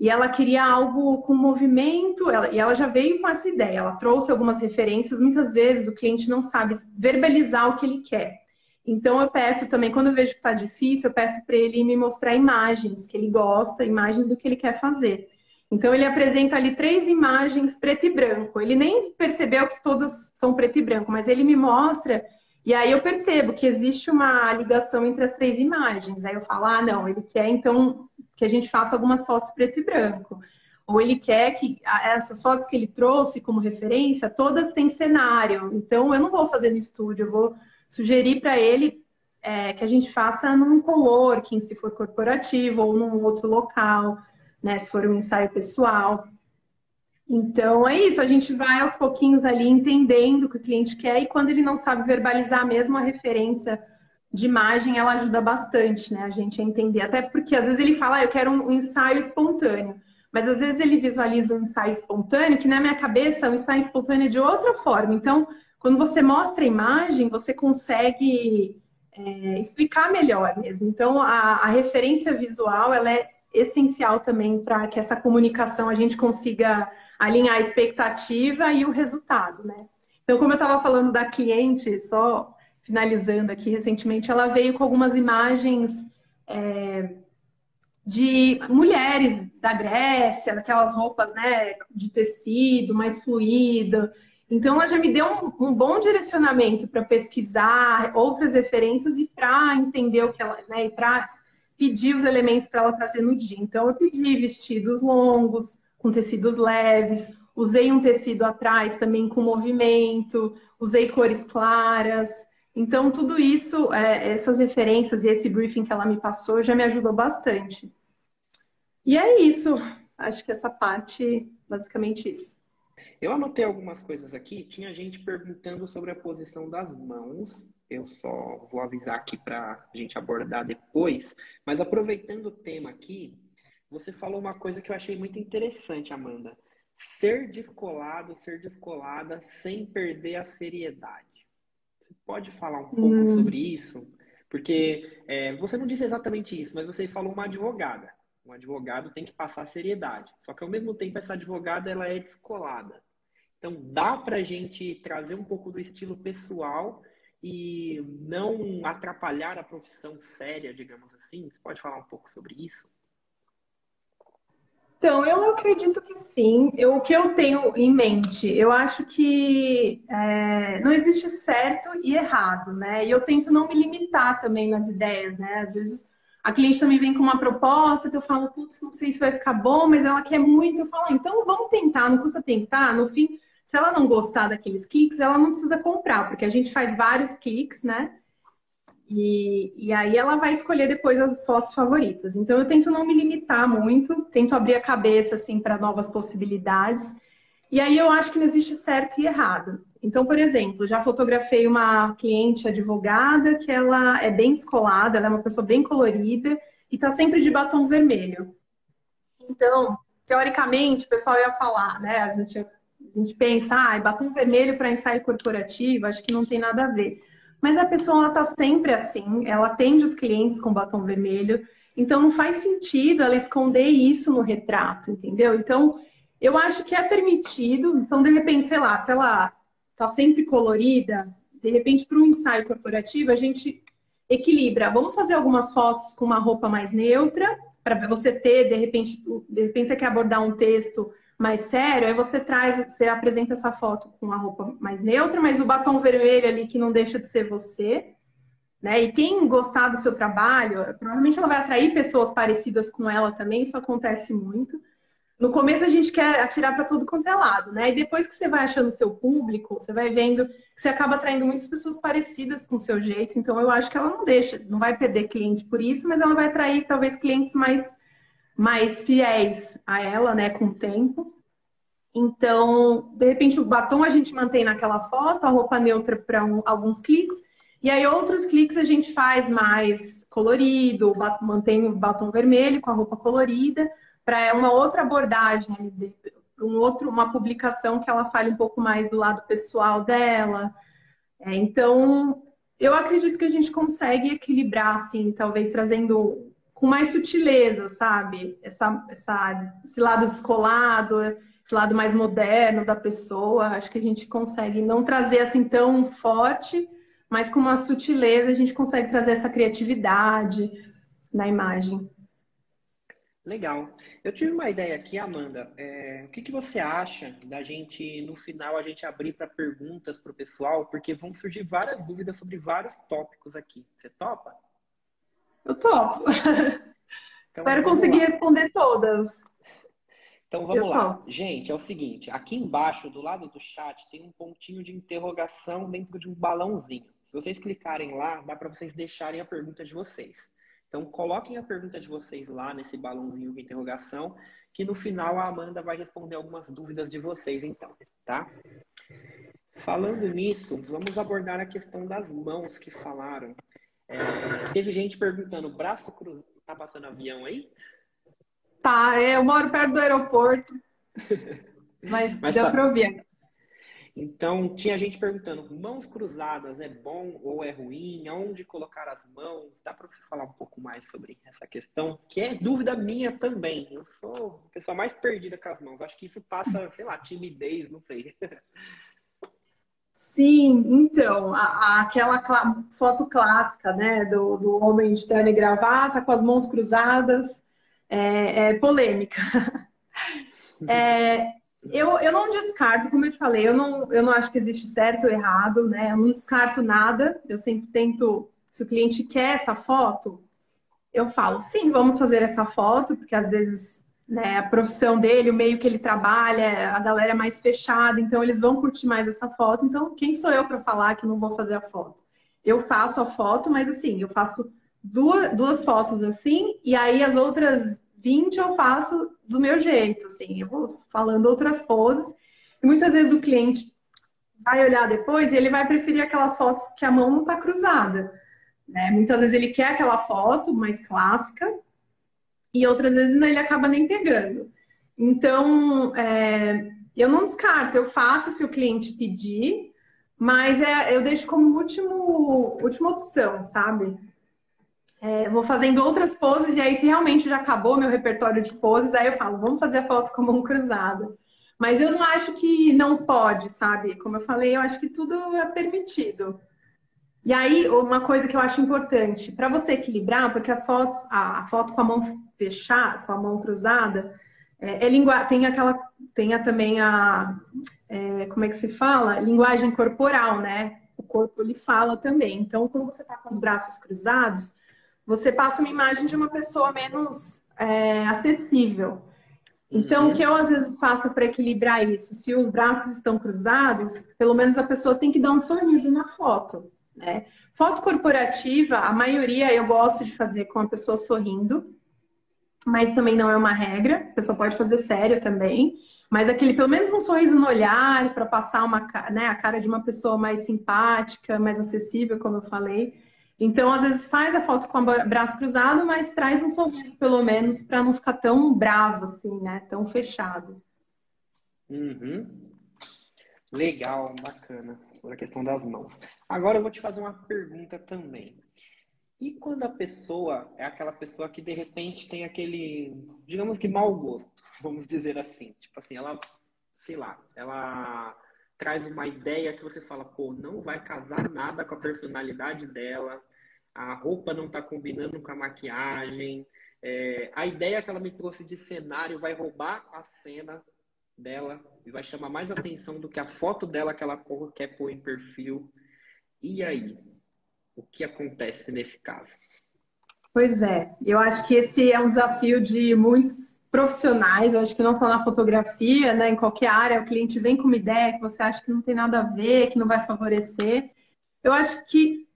e ela queria algo com movimento, ela, e ela já veio com essa ideia. Ela trouxe algumas referências. Muitas vezes o cliente não sabe verbalizar o que ele quer. Então eu peço também, quando eu vejo que está difícil, eu peço para ele me mostrar imagens que ele gosta, imagens do que ele quer fazer. Então ele apresenta ali três imagens preto e branco. Ele nem percebeu que todas são preto e branco, mas ele me mostra e aí eu percebo que existe uma ligação entre as três imagens. Aí eu falo, ah, não, ele quer então que a gente faça algumas fotos preto e branco. Ou ele quer que essas fotos que ele trouxe como referência, todas têm cenário. Então eu não vou fazer no estúdio, eu vou sugerir para ele é, que a gente faça num coworking, se for corporativo, ou num outro local, né? Se for um ensaio pessoal. Então é isso, a gente vai aos pouquinhos ali entendendo o que o cliente quer e quando ele não sabe verbalizar mesmo a referência de imagem, ela ajuda bastante, né? A gente a entender. Até porque às vezes ele fala, ah, eu quero um ensaio espontâneo. Mas às vezes ele visualiza um ensaio espontâneo, que na minha cabeça o um ensaio espontâneo é de outra forma. Então, quando você mostra a imagem, você consegue é, explicar melhor mesmo. Então, a, a referência visual, ela é essencial também para que essa comunicação a gente consiga alinhar a expectativa e o resultado, né? Então, como eu estava falando da cliente, só finalizando aqui recentemente, ela veio com algumas imagens é, de mulheres da Grécia, daquelas roupas né, de tecido mais fluido. Então, ela já me deu um, um bom direcionamento para pesquisar outras referências e para entender o que ela, né, e para pedir os elementos para ela trazer no dia. Então, eu pedi vestidos longos, com tecidos leves, usei um tecido atrás também com movimento, usei cores claras. Então, tudo isso, é, essas referências e esse briefing que ela me passou já me ajudou bastante. E é isso. Acho que essa parte, basicamente isso.
Eu anotei algumas coisas aqui. Tinha gente perguntando sobre a posição das mãos. Eu só vou avisar aqui para a gente abordar depois. Mas aproveitando o tema aqui, você falou uma coisa que eu achei muito interessante, Amanda. Ser descolado, ser descolada sem perder a seriedade. Você pode falar um pouco hum. sobre isso? Porque é, você não disse exatamente isso, mas você falou uma advogada. Um advogado tem que passar seriedade. Só que ao mesmo tempo essa advogada ela é descolada. Então dá para a gente trazer um pouco do estilo pessoal e não atrapalhar a profissão séria, digamos assim. Você pode falar um pouco sobre isso?
Então, eu acredito que sim. Eu, o que eu tenho em mente, eu acho que é, não existe certo e errado, né? E eu tento não me limitar também nas ideias, né? Às vezes a cliente também vem com uma proposta que eu falo, putz, não sei se vai ficar bom, mas ela quer muito. Eu falo, ah, então vamos tentar, não custa tentar. No fim, se ela não gostar daqueles cliques, ela não precisa comprar, porque a gente faz vários cliques, né? E, e aí ela vai escolher depois as fotos favoritas. Então eu tento não me limitar muito, tento abrir a cabeça assim para novas possibilidades. E aí eu acho que não existe certo e errado. Então, por exemplo, já fotografei uma cliente advogada que ela é bem descolada, ela é uma pessoa bem colorida e está sempre de batom vermelho. Então, teoricamente, o pessoal ia falar, né? A gente, a gente pensa, ah, batom vermelho para ensaio corporativo, acho que não tem nada a ver. Mas a pessoa está sempre assim, ela atende os clientes com batom vermelho, então não faz sentido ela esconder isso no retrato, entendeu? Então, eu acho que é permitido. Então, de repente, sei lá, se ela está sempre colorida, de repente, para um ensaio corporativo, a gente equilibra. Vamos fazer algumas fotos com uma roupa mais neutra, para você ter, de repente, de repente você quer abordar um texto mais sério, aí você traz, você apresenta essa foto com a roupa mais neutra, mas o batom vermelho ali que não deixa de ser você. Né? E quem gostar do seu trabalho, provavelmente ela vai atrair pessoas parecidas com ela também, isso acontece muito. No começo a gente quer atirar para tudo quanto é lado, né? E depois que você vai achando seu público, você vai vendo que você acaba atraindo muitas pessoas parecidas com o seu jeito. Então eu acho que ela não deixa, não vai perder cliente por isso, mas ela vai atrair talvez clientes mais mais fiéis a ela, né, com o tempo. Então, de repente, o batom a gente mantém naquela foto, a roupa neutra para um, alguns cliques, e aí outros cliques a gente faz mais colorido, mantém o batom vermelho com a roupa colorida, para uma outra abordagem, um outro, uma publicação que ela fale um pouco mais do lado pessoal dela. É, então, eu acredito que a gente consegue equilibrar, assim, talvez trazendo com mais sutileza, sabe? Essa, essa, esse lado descolado, esse lado mais moderno da pessoa. Acho que a gente consegue não trazer assim tão forte, mas com uma sutileza a gente consegue trazer essa criatividade na imagem.
Legal. Eu tive uma ideia aqui, Amanda. É, o que, que você acha da gente, no final, a gente abrir para perguntas para o pessoal? Porque vão surgir várias dúvidas sobre vários tópicos aqui. Você topa?
Eu topo. Então, Espero conseguir lá. responder todas.
Então vamos eu lá. Topo. Gente, é o seguinte: aqui embaixo, do lado do chat, tem um pontinho de interrogação dentro de um balãozinho. Se vocês clicarem lá, dá para vocês deixarem a pergunta de vocês. Então, coloquem a pergunta de vocês lá nesse balãozinho de interrogação, que no final a Amanda vai responder algumas dúvidas de vocês, então, tá? Falando nisso, vamos abordar a questão das mãos que falaram. É, teve gente perguntando, braço cruzado, tá passando avião aí?
Tá, eu moro perto do aeroporto, mas, mas deu tá. para ouvir.
Então, tinha gente perguntando, mãos cruzadas é bom ou é ruim? Aonde colocar as mãos? Dá para você falar um pouco mais sobre essa questão? Que é dúvida minha também. Eu sou a pessoa mais perdida com as mãos. Acho que isso passa, sei lá, timidez, não sei.
Sim, então, a, a, aquela cl foto clássica, né, do, do homem de terno e gravata com as mãos cruzadas, é, é polêmica. é, eu, eu não descarto, como eu te falei, eu não, eu não acho que existe certo ou errado, né, eu não descarto nada, eu sempre tento, se o cliente quer essa foto, eu falo, sim, vamos fazer essa foto, porque às vezes né, a profissão dele, o meio que ele trabalha, a galera é mais fechada, então eles vão curtir mais essa foto. Então, quem sou eu para falar que não vou fazer a foto? Eu faço a foto, mas assim, eu faço duas, duas fotos assim, e aí as outras 20 eu faço do meu jeito, assim, eu vou falando outras poses. E muitas vezes o cliente vai olhar depois e ele vai preferir aquelas fotos que a mão não está cruzada. Né? Muitas vezes ele quer aquela foto mais clássica, e outras vezes ele acaba nem pegando. Então, é, eu não descarto, eu faço se o cliente pedir, mas é, eu deixo como último, última opção, sabe? É, vou fazendo outras poses e aí se realmente já acabou meu repertório de poses, aí eu falo, vamos fazer a foto com a mão cruzada. Mas eu não acho que não pode, sabe? Como eu falei, eu acho que tudo é permitido. E aí, uma coisa que eu acho importante, para você equilibrar, porque as fotos, a, a, foto com a mão fechada, com a mão cruzada, é, é lingu... tem aquela, tem também a, é, como é que se fala? Linguagem corporal, né? O corpo ele fala também. Então, quando você está com os braços cruzados, você passa uma imagem de uma pessoa menos é, acessível. Então, uhum. o que eu às vezes faço para equilibrar isso? Se os braços estão cruzados, pelo menos a pessoa tem que dar um sorriso na foto. Né? Foto corporativa, a maioria eu gosto de fazer com a pessoa sorrindo, mas também não é uma regra, a pessoa pode fazer sério também. Mas aquele, pelo menos um sorriso no olhar, para passar uma, né, a cara de uma pessoa mais simpática, mais acessível, como eu falei. Então, às vezes, faz a foto com o braço cruzado, mas traz um sorriso, pelo menos, para não ficar tão bravo, assim, né? Tão fechado.
Uhum. Legal, bacana sobre a questão das mãos. Agora eu vou te fazer uma pergunta também. E quando a pessoa é aquela pessoa que de repente tem aquele, digamos que mau gosto, vamos dizer assim, tipo assim, ela, sei lá, ela traz uma ideia que você fala, pô, não vai casar nada com a personalidade dela, a roupa não tá combinando com a maquiagem, é, a ideia que ela me trouxe de cenário vai roubar a cena dela e vai chamar mais atenção do que a foto dela que ela quer pôr em perfil. E aí? O que acontece nesse caso?
Pois é, eu acho que esse é um desafio de muitos profissionais, eu acho que não só na fotografia, né, em qualquer área, o cliente vem com uma ideia que você acha que não tem nada a ver, que não vai favorecer. Eu acho que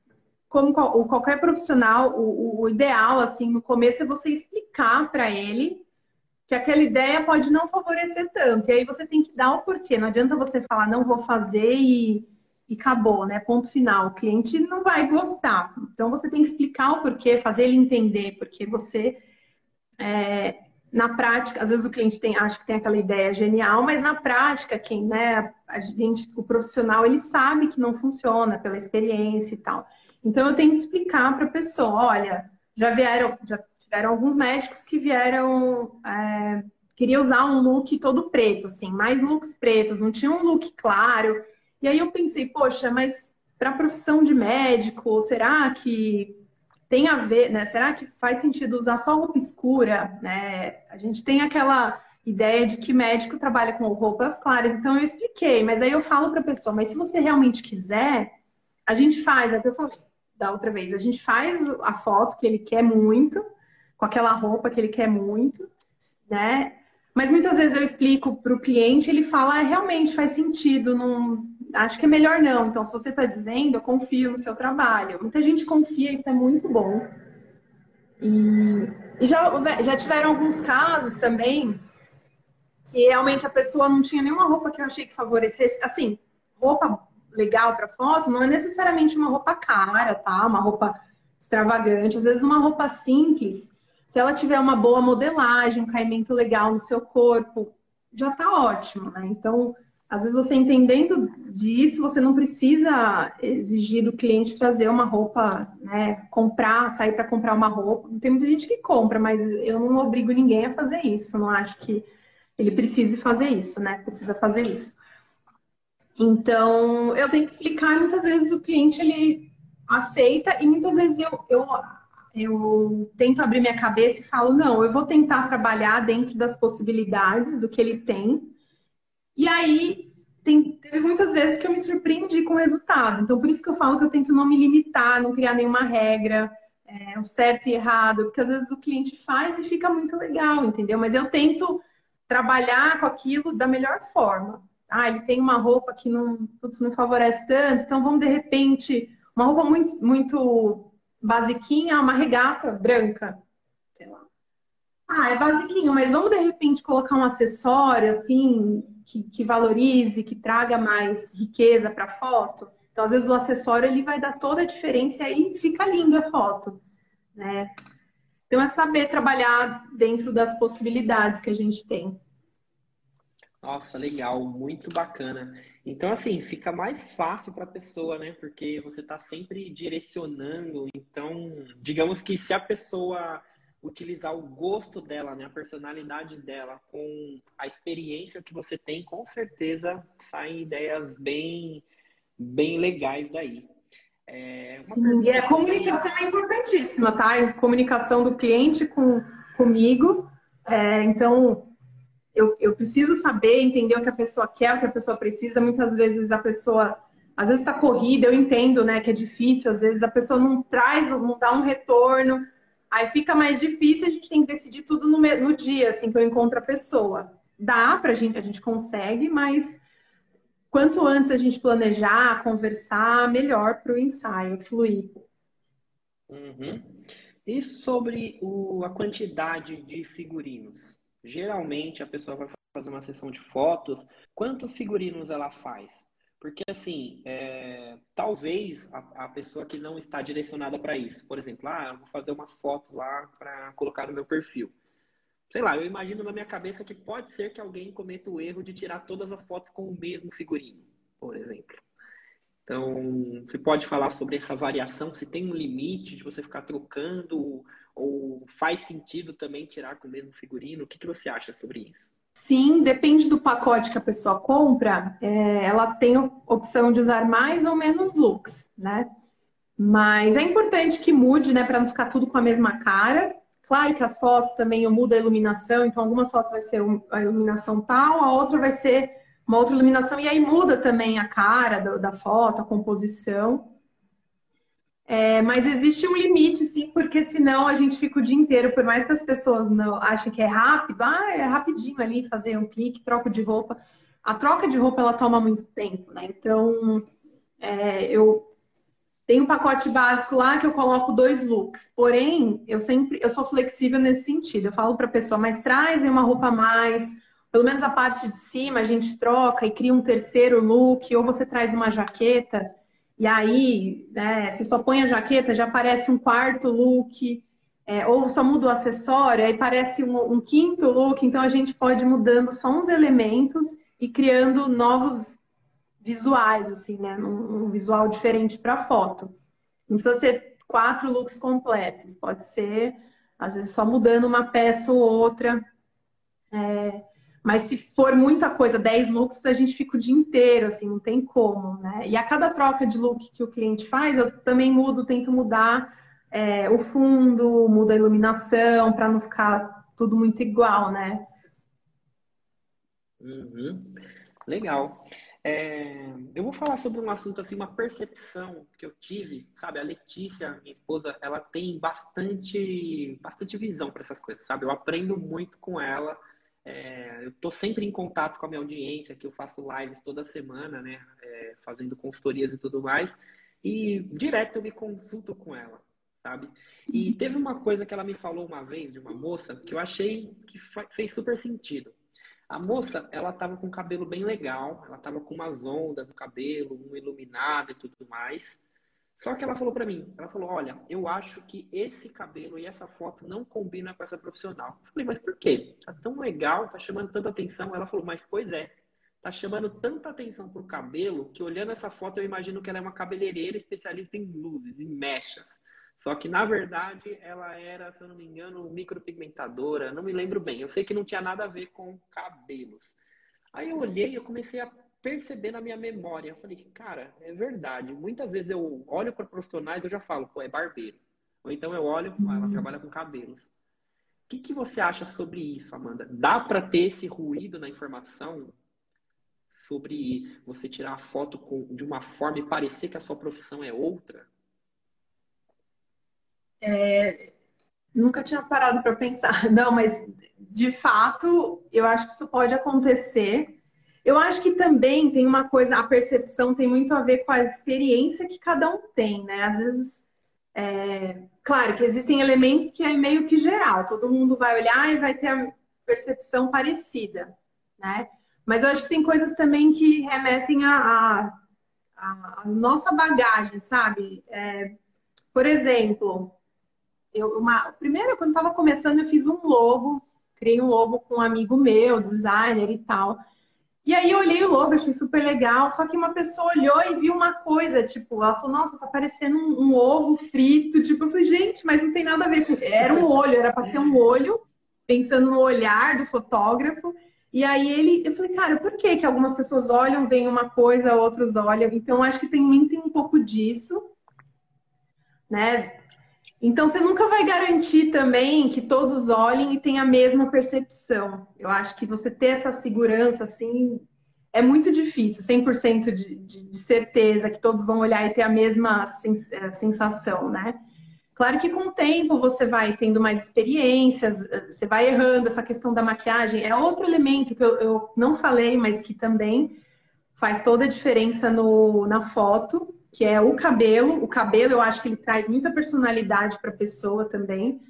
como qualquer profissional, o, o ideal, assim, no começo é você explicar para ele que aquela ideia pode não favorecer tanto. E aí você tem que dar o porquê. Não adianta você falar, não vou fazer e, e acabou, né? Ponto final. O cliente não vai gostar. Então você tem que explicar o porquê, fazer ele entender, porque você. É, na prática, às vezes o cliente tem, acha que tem aquela ideia genial, mas na prática, quem, né, a gente, o profissional, ele sabe que não funciona pela experiência e tal. Então eu tenho que explicar para a pessoa, olha, já vieram, já tiveram alguns médicos que vieram, é, queria usar um look todo preto, assim, mais looks pretos, não tinha um look claro. E aí eu pensei, poxa, mas para a profissão de médico, será que tem a ver, né? Será que faz sentido usar só roupa escura, né? A gente tem aquela ideia de que médico trabalha com roupas claras, então eu expliquei, mas aí eu falo para a pessoa, mas se você realmente quiser, a gente faz, é o que eu falei, da outra vez. A gente faz a foto que ele quer muito, com aquela roupa que ele quer muito, né? Mas muitas vezes eu explico para o cliente, ele fala, ah, realmente faz sentido, não... acho que é melhor não. Então, se você está dizendo, eu confio no seu trabalho. Muita gente confia, isso é muito bom. E, e já, já tiveram alguns casos também que realmente a pessoa não tinha nenhuma roupa que eu achei que favorecesse. Assim, roupa legal para foto não é necessariamente uma roupa cara, tá? Uma roupa extravagante. Às vezes uma roupa simples, se ela tiver uma boa modelagem, um caimento legal no seu corpo, já tá ótimo, né? Então, às vezes você entendendo disso, você não precisa exigir do cliente trazer uma roupa, né? Comprar, sair para comprar uma roupa. Tem muita gente que compra, mas eu não obrigo ninguém a fazer isso. Não acho que ele precise fazer isso, né? Precisa fazer isso. Então, eu tenho que explicar, muitas vezes o cliente ele aceita e muitas vezes eu, eu, eu tento abrir minha cabeça e falo, não, eu vou tentar trabalhar dentro das possibilidades do que ele tem. E aí, tem, teve muitas vezes que eu me surpreendi com o resultado. Então, por isso que eu falo que eu tento não me limitar, não criar nenhuma regra, é, o certo e errado, porque às vezes o cliente faz e fica muito legal, entendeu? Mas eu tento trabalhar com aquilo da melhor forma ah, ele tem uma roupa que não, putz, não favorece tanto, então vamos de repente, uma roupa muito, muito basiquinha, uma regata branca, sei lá. Ah, é basiquinho, mas vamos de repente colocar um acessório assim que, que valorize, que traga mais riqueza para a foto. Então, às vezes o acessório ele vai dar toda a diferença e aí fica linda a foto, né? Então é saber trabalhar dentro das possibilidades que a gente tem.
Nossa, legal, muito bacana. Então, assim, fica mais fácil para a pessoa, né? Porque você está sempre direcionando. Então, digamos que se a pessoa utilizar o gosto dela, né, a personalidade dela, com a experiência que você tem, com certeza saem ideias bem, bem legais daí.
É, Sim, e a comunicação é importantíssima, tá? A comunicação do cliente com comigo. É, então, eu, eu preciso saber, entender o que a pessoa quer, o que a pessoa precisa. Muitas vezes a pessoa, às vezes está corrida, eu entendo, né, que é difícil, às vezes a pessoa não traz, não dá um retorno, aí fica mais difícil, a gente tem que decidir tudo no, no dia, assim, que eu encontro a pessoa. Dá pra gente, a gente consegue, mas quanto antes a gente planejar, conversar, melhor para o ensaio fluir.
Uhum. E sobre o, a quantidade de figurinos? Geralmente a pessoa vai fazer uma sessão de fotos, quantos figurinos ela faz? Porque, assim, é, talvez a, a, pessoa que não está direcionada para isso, por exemplo, ah, eu vou fazer umas fotos lá para colocar no meu perfil. Sei lá, eu imagino na minha cabeça que pode ser que alguém cometa o erro de tirar todas as fotos com o mesmo figurino, por exemplo. Então, você pode falar sobre essa variação, se tem um limite de você ficar trocando ou faz sentido também tirar com o mesmo figurino? O que, que você acha sobre isso?
Sim, depende do pacote que a pessoa compra, é, ela tem opção de usar mais ou menos looks, né? Mas é importante que mude, né, para não ficar tudo com a mesma cara. Claro que as fotos também eu mudo a iluminação, então algumas fotos vai ser a iluminação tal, a outra vai ser uma outra iluminação, e aí muda também a cara da foto, a composição. É, mas existe um limite, sim, porque senão a gente fica o dia inteiro, por mais que as pessoas não achem que é rápido, ah, é rapidinho ali fazer um clique, troco de roupa. A troca de roupa ela toma muito tempo, né? Então é, eu tenho um pacote básico lá que eu coloco dois looks. Porém, eu sempre eu sou flexível nesse sentido. Eu falo para a pessoa, mas traz uma roupa a mais, pelo menos a parte de cima a gente troca e cria um terceiro look, ou você traz uma jaqueta. E aí, né, você só põe a jaqueta, já aparece um quarto look, é, ou só muda o acessório, aí parece um, um, quinto look. Então a gente pode ir mudando só uns elementos e criando novos visuais, assim, né? Um, um visual diferente para foto. Não precisa ser quatro looks completos, pode ser, às vezes, só mudando uma peça ou outra. É, mas se for muita coisa, 10 looks, a gente fica o dia inteiro, assim, não tem como, né? E a cada troca de look que o cliente faz, eu também mudo, tento mudar é, o fundo, muda a iluminação, para não ficar tudo muito igual, né?
Uhum. Legal. É, eu vou falar sobre um assunto assim, uma percepção que eu tive, sabe? A Letícia, minha esposa, ela tem bastante, bastante visão para essas coisas, sabe? Eu aprendo muito com ela. É, eu estou sempre em contato com a minha audiência, que eu faço lives toda semana, né? É, fazendo consultorias e tudo mais. E direto eu me consulto com ela, sabe? E teve uma coisa que ela me falou uma vez, de uma moça, que eu achei que fez super sentido. A moça, ela tava com o cabelo bem legal, ela tava com umas ondas no cabelo, um iluminado e tudo mais. Só que ela falou para mim, ela falou, olha, eu acho que esse cabelo e essa foto não combina com essa profissional. Eu falei, mas por quê? Tá tão legal, tá chamando tanta atenção. Ela falou, mas pois é, tá chamando tanta atenção pro cabelo que olhando essa foto eu imagino que ela é uma cabeleireira especialista em luzes, em mechas. Só que na verdade ela era, se eu não me engano, micropigmentadora, não me lembro bem. Eu sei que não tinha nada a ver com cabelos. Aí eu olhei eu comecei a perceber na minha memória. Eu falei, cara, é verdade. Muitas vezes eu olho para profissionais e eu já falo, pô, é barbeiro. Ou então eu olho, ah, ela uhum. trabalha com cabelos. O que, que você acha sobre isso, Amanda? Dá para ter esse ruído na informação sobre você tirar a foto com, de uma forma e parecer que a sua profissão é outra?
É, nunca tinha parado para pensar. Não, mas de fato, eu acho que isso pode acontecer eu acho que também tem uma coisa, a percepção tem muito a ver com a experiência que cada um tem, né? Às vezes, é, claro que existem elementos que é meio que geral, todo mundo vai olhar e vai ter a percepção parecida, né? Mas eu acho que tem coisas também que remetem a, a, a nossa bagagem, sabe? É, por exemplo, eu, uma, primeiro, quando estava começando, eu fiz um logo, criei um logo com um amigo meu, designer e tal. E aí eu olhei o logo, achei super legal, só que uma pessoa olhou e viu uma coisa, tipo, ela falou, nossa, tá parecendo um, um ovo frito, tipo, eu falei, gente, mas não tem nada a ver com... Era um olho, era pra ser um olho, pensando no olhar do fotógrafo, e aí ele, eu falei, cara, por que que algumas pessoas olham, veem uma coisa, outros olham? Então, acho que tem, tem um pouco disso, né? Então, você nunca vai garantir também que todos olhem e tenham a mesma percepção. Eu acho que você ter essa segurança, assim, é muito difícil, 100% de, de, de certeza que todos vão olhar e ter a mesma eh, sensação, né? Claro que com o tempo você vai tendo mais experiências, eh, você vai errando. Essa questão da maquiagem é outro elemento que eu, eu não falei, mas que também faz toda a diferença no, na foto que é o cabelo. O cabelo, eu acho que ele traz muita personalidade para a pessoa também.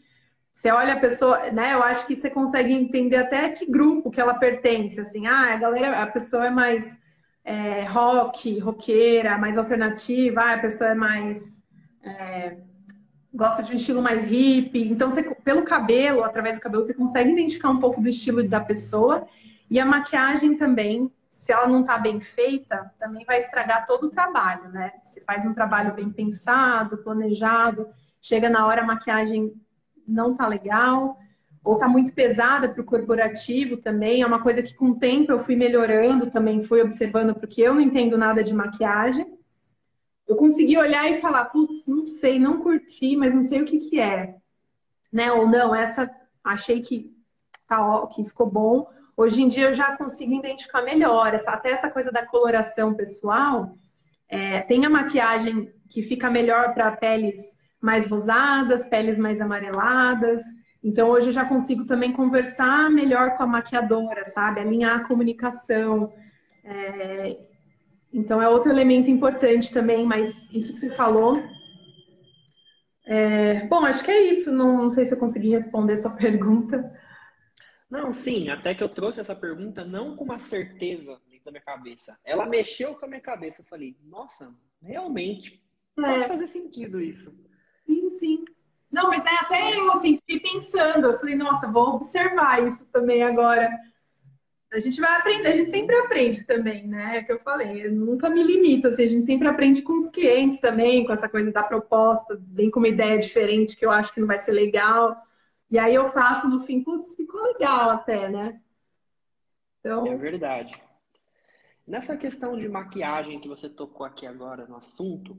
Você olha a pessoa, né? Eu acho que você consegue entender até que grupo que ela pertence. Assim, ah, a galera, a pessoa é mais é, rock, roqueira, mais alternativa. Ah, a pessoa é mais é, gosta de um estilo mais hippie. Então, você, pelo cabelo, através do cabelo, você consegue identificar um pouco do estilo da pessoa. E a maquiagem também se ela não está bem feita, também vai estragar todo o trabalho, né? Você faz um trabalho bem pensado, planejado, chega na hora a maquiagem não tá legal, ou tá muito pesada para o corporativo também. É uma coisa que com o tempo eu fui melhorando também, fui observando, porque eu não entendo nada de maquiagem. Eu consegui olhar e falar, putz, não sei, não curti, mas não sei o que que é. né? Ou não, essa achei que, tá, que ficou bom. Hoje em dia eu já consigo identificar melhor. Essa, até essa coisa da coloração pessoal. É, tem a maquiagem que fica melhor para peles mais rosadas, peles mais amareladas. Então hoje eu já consigo também conversar melhor com a maquiadora, sabe? Alinhar a comunicação. É... Então é outro elemento importante também, mas isso que você falou é, bom, acho que é isso. Não, não, sei se eu consegui responder sua pergunta.
Não, sim, até que eu trouxe essa pergunta não com uma certeza dentro da minha cabeça. Ela mexeu com a minha cabeça. Eu falei, nossa, realmente, é. pode fazer sentido isso.
Sim, sim. Não, mas é até eu assim, fiquei pensando, eu falei, nossa, vou observar isso também agora. A gente vai aprender, a gente sempre aprende também, né? É que eu falei, eu nunca me limito, assim, a gente sempre aprende com os clientes também, com essa coisa da proposta, vem com uma ideia diferente que eu acho que não vai ser legal. E aí eu faço no fim, putz, ficou legal até, né?
Então... É verdade. Nessa questão de maquiagem que você tocou aqui agora no assunto,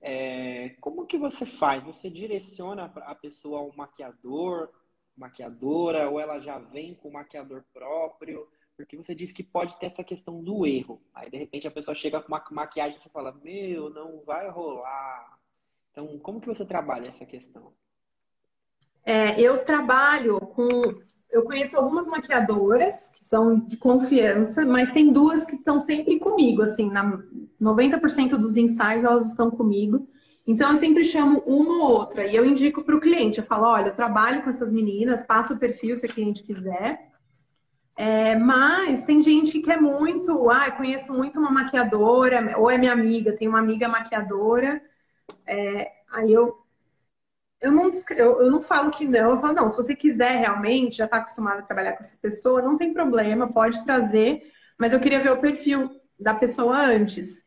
é, como que você faz? Você direciona a pessoa ao maquiador, maquiadora, ou ela já vem com o maquiador próprio? Porque você disse que pode ter essa questão do erro. Aí, de repente, a pessoa chega com uma maquiagem e você fala, meu, não vai rolar. Então, como que você trabalha essa questão?
É, eu trabalho com... Eu conheço algumas maquiadoras que são de confiança, mas tem duas que estão sempre comigo, assim, na 90% dos ensaios elas estão comigo. Então, eu sempre chamo uma ou outra e eu indico para o cliente. Eu falo, olha, eu trabalho com essas meninas, passo o perfil se o cliente quiser. É, mas tem gente que é muito, ah, conheço muito uma maquiadora, ou é minha amiga, tem uma amiga maquiadora. É, aí eu, eu, não, eu, eu não falo que não, eu falo, não, se você quiser realmente, já está acostumado a trabalhar com essa pessoa, não tem problema, pode trazer, mas eu queria ver o perfil da pessoa antes.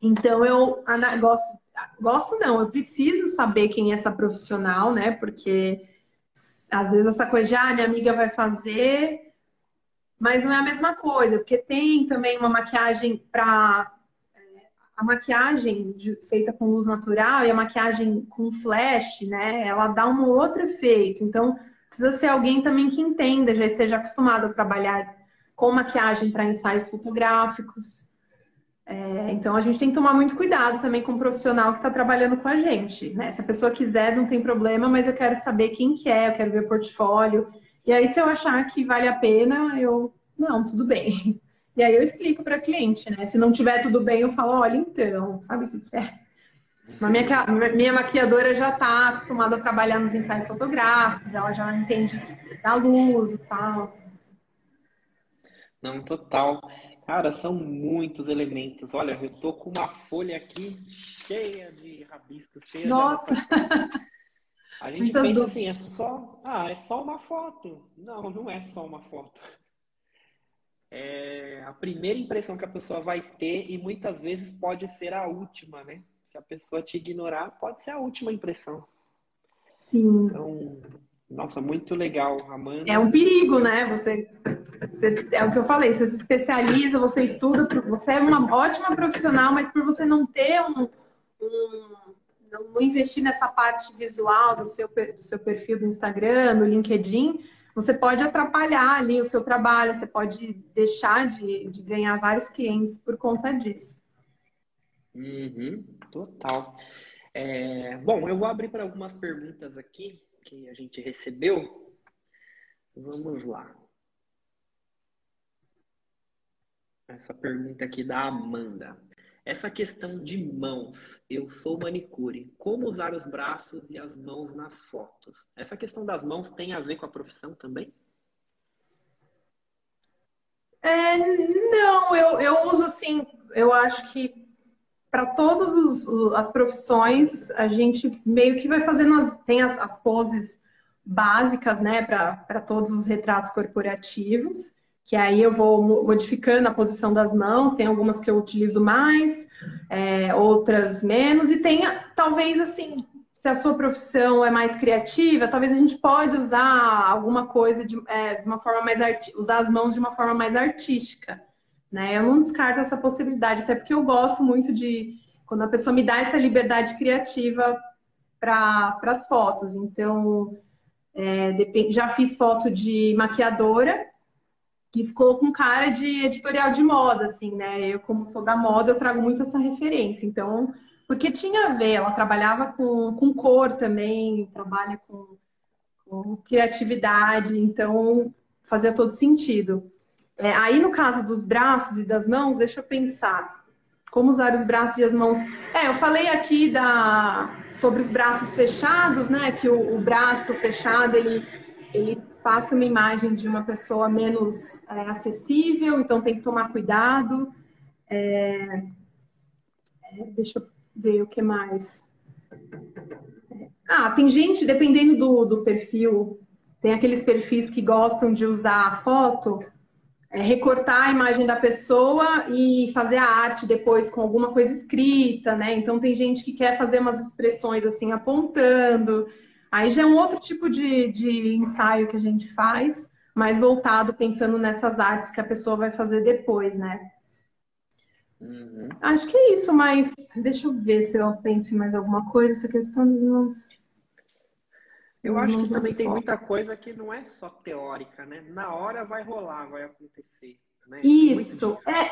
Então eu gosto, gosto não, eu preciso saber quem é essa profissional, né? Porque às vezes essa coisa de, ah, minha amiga vai fazer, mas não é a mesma coisa, porque tem também uma maquiagem para a maquiagem de, feita com luz natural e a maquiagem com flash, né? Ela dá um outro efeito. Então, precisa ser alguém também que entenda, já esteja acostumado a trabalhar com maquiagem para ensaios fotográficos. É, então, a gente tem que tomar muito cuidado também com o profissional que está trabalhando com a gente. Né? Se a pessoa quiser, não tem problema, mas eu quero saber quem que é, eu quero ver o portfólio. E aí, se eu achar que vale a pena, eu. Não, tudo bem. E aí eu explico para cliente, né? Se não tiver tudo bem, eu falo, olha, então, sabe o que, é? Mas minha, minha maquiadora já está acostumada a trabalhar nos ensaios fotográficos, ela já entende da luz e tal.
Não, total. Cara, são muitos elementos. Olha, eu tô com uma folha aqui cheia de rabiscos, cheia
Nossa.
de A gente Muitas pensa assim, é só, ah, é só uma foto. Não, não é só uma foto. É a primeira impressão que a pessoa vai ter e muitas vezes pode ser a última, né? Se a pessoa te ignorar, pode ser a última impressão.
Sim.
Então, nossa, muito legal, Amanda.
É um perigo, né? Você, você, é o que eu falei, você se especializa, você estuda, você é uma ótima profissional, mas por você não ter um, um não investir nessa parte visual do seu, do seu perfil do Instagram, do LinkedIn, você pode atrapalhar ali o seu trabalho, você pode deixar de, de ganhar vários clientes por conta disso.
Uhum, total. É, bom, eu vou abrir para algumas perguntas aqui que a gente recebeu. Vamos lá. Essa pergunta aqui da Amanda. Essa questão de mãos, eu sou manicure, como usar os braços e as mãos nas fotos? Essa questão das mãos tem a ver com a profissão também?
É, não, eu, eu uso assim, eu acho que para todas as profissões, a gente meio que vai fazendo, as, tem as, as poses básicas, né, para todos os retratos corporativos que aí eu vou modificando a posição das mãos, tem algumas que eu utilizo mais, é, outras menos, e tem talvez assim, se a sua profissão é mais criativa, talvez a gente pode usar alguma coisa de, é, de uma forma mais usar as mãos de uma forma mais artística. Né? Eu não descarto essa possibilidade, até porque eu gosto muito de quando a pessoa me dá essa liberdade criativa para as fotos. Então, É, já fiz foto de maquiadora, que ficou com cara de editorial de moda, assim, né? Eu, como sou da moda, eu trago muito essa referência. Então, porque tinha a ver, ela trabalhava com, com cor também, trabalha com, com criatividade, então fazia todo sentido. É, aí, no caso dos braços e das mãos, deixa eu pensar. Como usar os braços e as mãos? É, eu falei aqui da, sobre os braços fechados, né? Que o, o braço fechado, ele, ele passa uma imagem de uma pessoa menos é, acessível, então tem que tomar cuidado. É, é, deixa eu ver o que mais. Ah, tem gente, dependendo do, do perfil, tem aqueles perfis que gostam de usar a foto, é, recortar a imagem da pessoa e fazer a arte depois com alguma coisa escrita, né? Então tem gente que quer fazer umas expressões assim apontando. Aí já é um outro tipo de, de ensaio que a gente faz, mais voltado pensando nessas artes que a pessoa vai fazer depois, né? Uhum. Acho que é isso, mas deixa eu ver se eu penso em mais alguma coisa, essa questão dos
Eu acho que também tem muita coisa que não é só teórica, né? Na hora vai rolar, vai acontecer. Né?
Isso, é,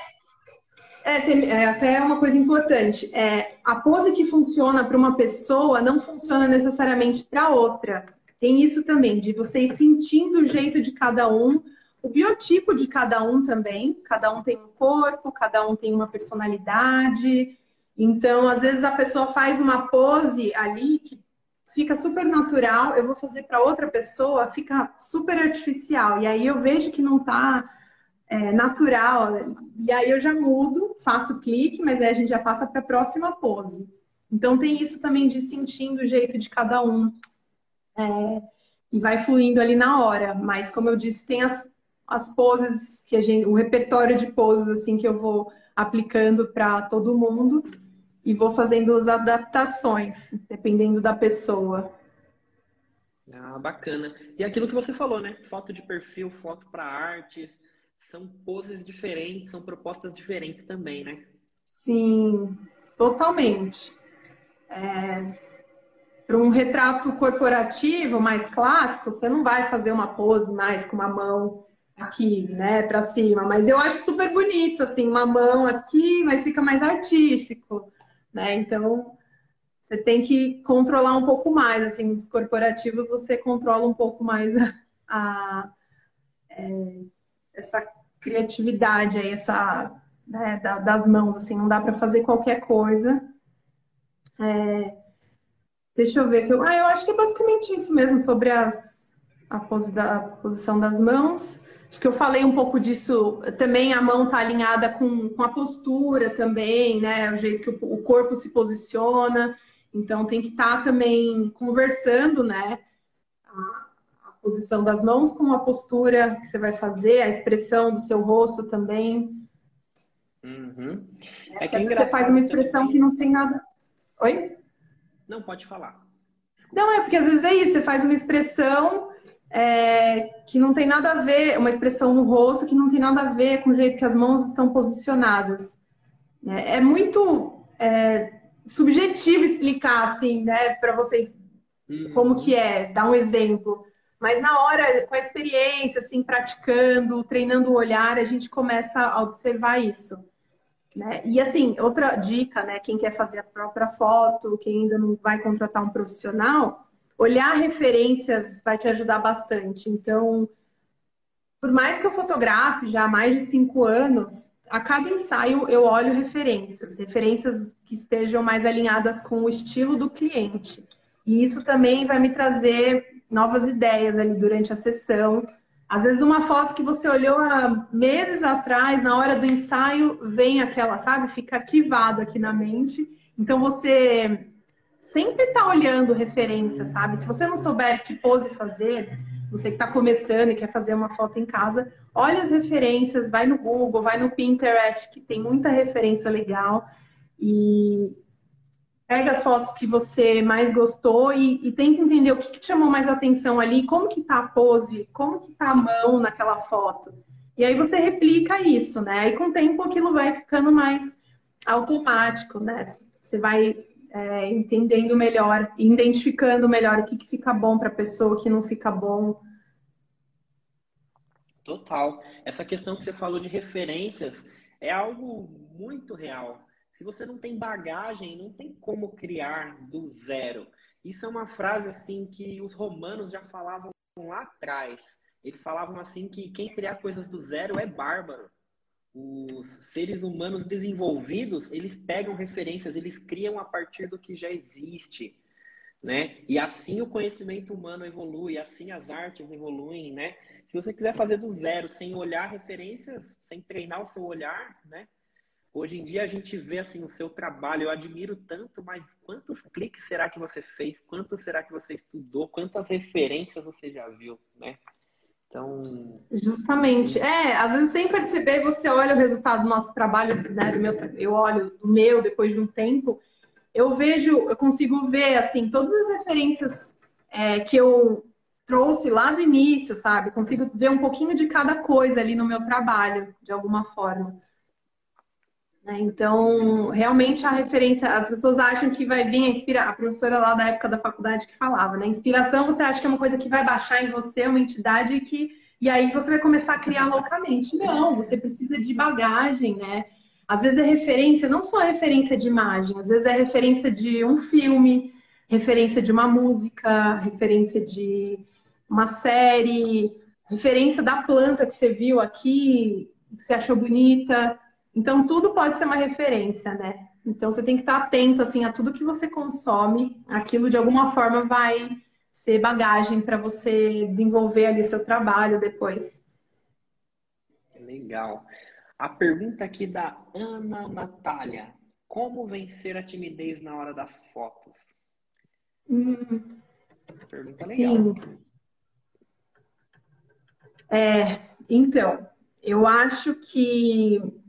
é, é, até uma coisa importante. É, a pose que funciona para uma pessoa não funciona necessariamente para outra. Tem isso também, de você ir sentindo o jeito de cada um, o biotipo de cada um também. Cada um tem um corpo, cada um tem uma personalidade. Então, às vezes a pessoa faz uma pose ali que fica super natural, eu vou fazer para outra pessoa, fica super artificial. E aí eu vejo que não está é, natural. E aí eu já mudo, faço clique, mas aí a gente já passa para a próxima pose. Então tem isso também de sentindo o jeito de cada um. É, e vai fluindo ali na hora. Mas como eu disse, tem as, as poses que a gente. o repertório de poses assim que eu vou aplicando para todo mundo e vou fazendo as adaptações, dependendo da pessoa.
Ah, bacana. E aquilo que você falou, né? Foto de perfil, foto para artes são poses diferentes, são propostas diferentes também, né?
Sim, totalmente. É, Para um retrato corporativo mais clássico, você não vai fazer uma pose mais com uma mão aqui, né, para cima, mas eu acho super bonito, assim, uma mão aqui, mas fica mais artístico, né? Então, você tem que controlar um pouco mais, assim, nos corporativos você controla um pouco mais a, a é, essa criatividade aí, essa né, das mãos, assim, não dá para fazer qualquer coisa. É, deixa eu ver que eu, ah, eu acho que é basicamente isso mesmo sobre as, a, pose da, a posição das mãos. Acho que eu falei um pouco disso. Também a mão está alinhada com, com a postura também, né? O jeito que o, o corpo se posiciona. Então tem que estar tá também conversando, né? Posição das mãos com a postura que você vai fazer, a expressão do seu rosto também.
Uhum.
É, é que você faz uma expressão também. que não tem nada. Oi?
Não, pode falar.
Não, é porque às vezes é isso, você faz uma expressão é, que não tem nada a ver, uma expressão no rosto que não tem nada a ver com o jeito que as mãos estão posicionadas. É, é muito é, subjetivo explicar assim, né, para vocês uhum. como que é, dar um exemplo. Mas na hora, com a experiência, assim, praticando, treinando o olhar, a gente começa a observar isso. Né? E assim, outra dica, né? Quem quer fazer a própria foto, quem ainda não vai contratar um profissional, olhar referências vai te ajudar bastante. Então, por mais que eu fotografe já há mais de cinco anos, a cada ensaio eu olho referências, referências que estejam mais alinhadas com o estilo do cliente. E isso também vai me trazer novas ideias ali durante a sessão. Às vezes uma foto que você olhou há meses atrás, na hora do ensaio, vem aquela, sabe? Fica arquivado aqui na mente. Então você sempre está olhando referência, sabe? Se você não souber que pose fazer, você que está começando e quer fazer uma foto em casa, olha as referências, vai no Google, vai no Pinterest, que tem muita referência legal. E, pega as fotos que você mais gostou e, e tenta entender o que, que, te chamou mais atenção ali, como que tá a pose, como que tá a mão naquela foto. E aí você replica isso, né? Aí com o tempo aquilo vai ficando mais automático, né? Você vai é, entendendo melhor, identificando melhor o que, que fica bom para a pessoa, o que não fica bom.
Total. Essa questão que você falou de referências é algo muito real. Se você não tem bagagem, não tem como criar do zero. Isso é uma frase assim que os romanos já falavam lá atrás. Eles falavam assim que quem criar coisas do zero é bárbaro. Os seres humanos desenvolvidos, eles pegam referências, eles criam a partir do que já existe, né? E assim o conhecimento humano evolui, assim as artes evoluem, né? Se você quiser fazer do zero, sem olhar referências, sem treinar o seu olhar, né? Hoje em dia a gente vê assim o seu trabalho, eu admiro tanto, mas quantos cliques será que você fez? Quanto será que você estudou? Quantas referências você já viu, né? Então.
Justamente. É, às vezes sem perceber, você olha o resultado do nosso trabalho, né? Do meu, eu olho do meu depois de um tempo, eu vejo, eu consigo ver assim, todas as referências é, que eu trouxe lá do início, sabe? Consigo ver um pouquinho de cada coisa ali no meu trabalho, de alguma forma. Né? Então, realmente a referência, as pessoas acham que vai vir a inspirar, a professora lá da época da faculdade que falava, né? Inspiração você acha que é uma coisa que vai baixar em você, uma entidade que. E aí você vai começar a criar loucamente. Não, você precisa de bagagem, né? Às vezes é referência, não só referência de imagem, às vezes é referência de um filme, referência de uma música, referência de uma série, referência da planta que você viu aqui, que você achou bonita. Então, tudo pode ser uma referência, né? Então, você tem que estar atento, assim, a tudo que você consome. Aquilo, de alguma forma, vai ser bagagem para você desenvolver ali seu trabalho depois.
Legal. A pergunta aqui da Ana Natália. Como vencer a timidez na hora das fotos?
Hum, pergunta legal. Sim. É, então, eu acho que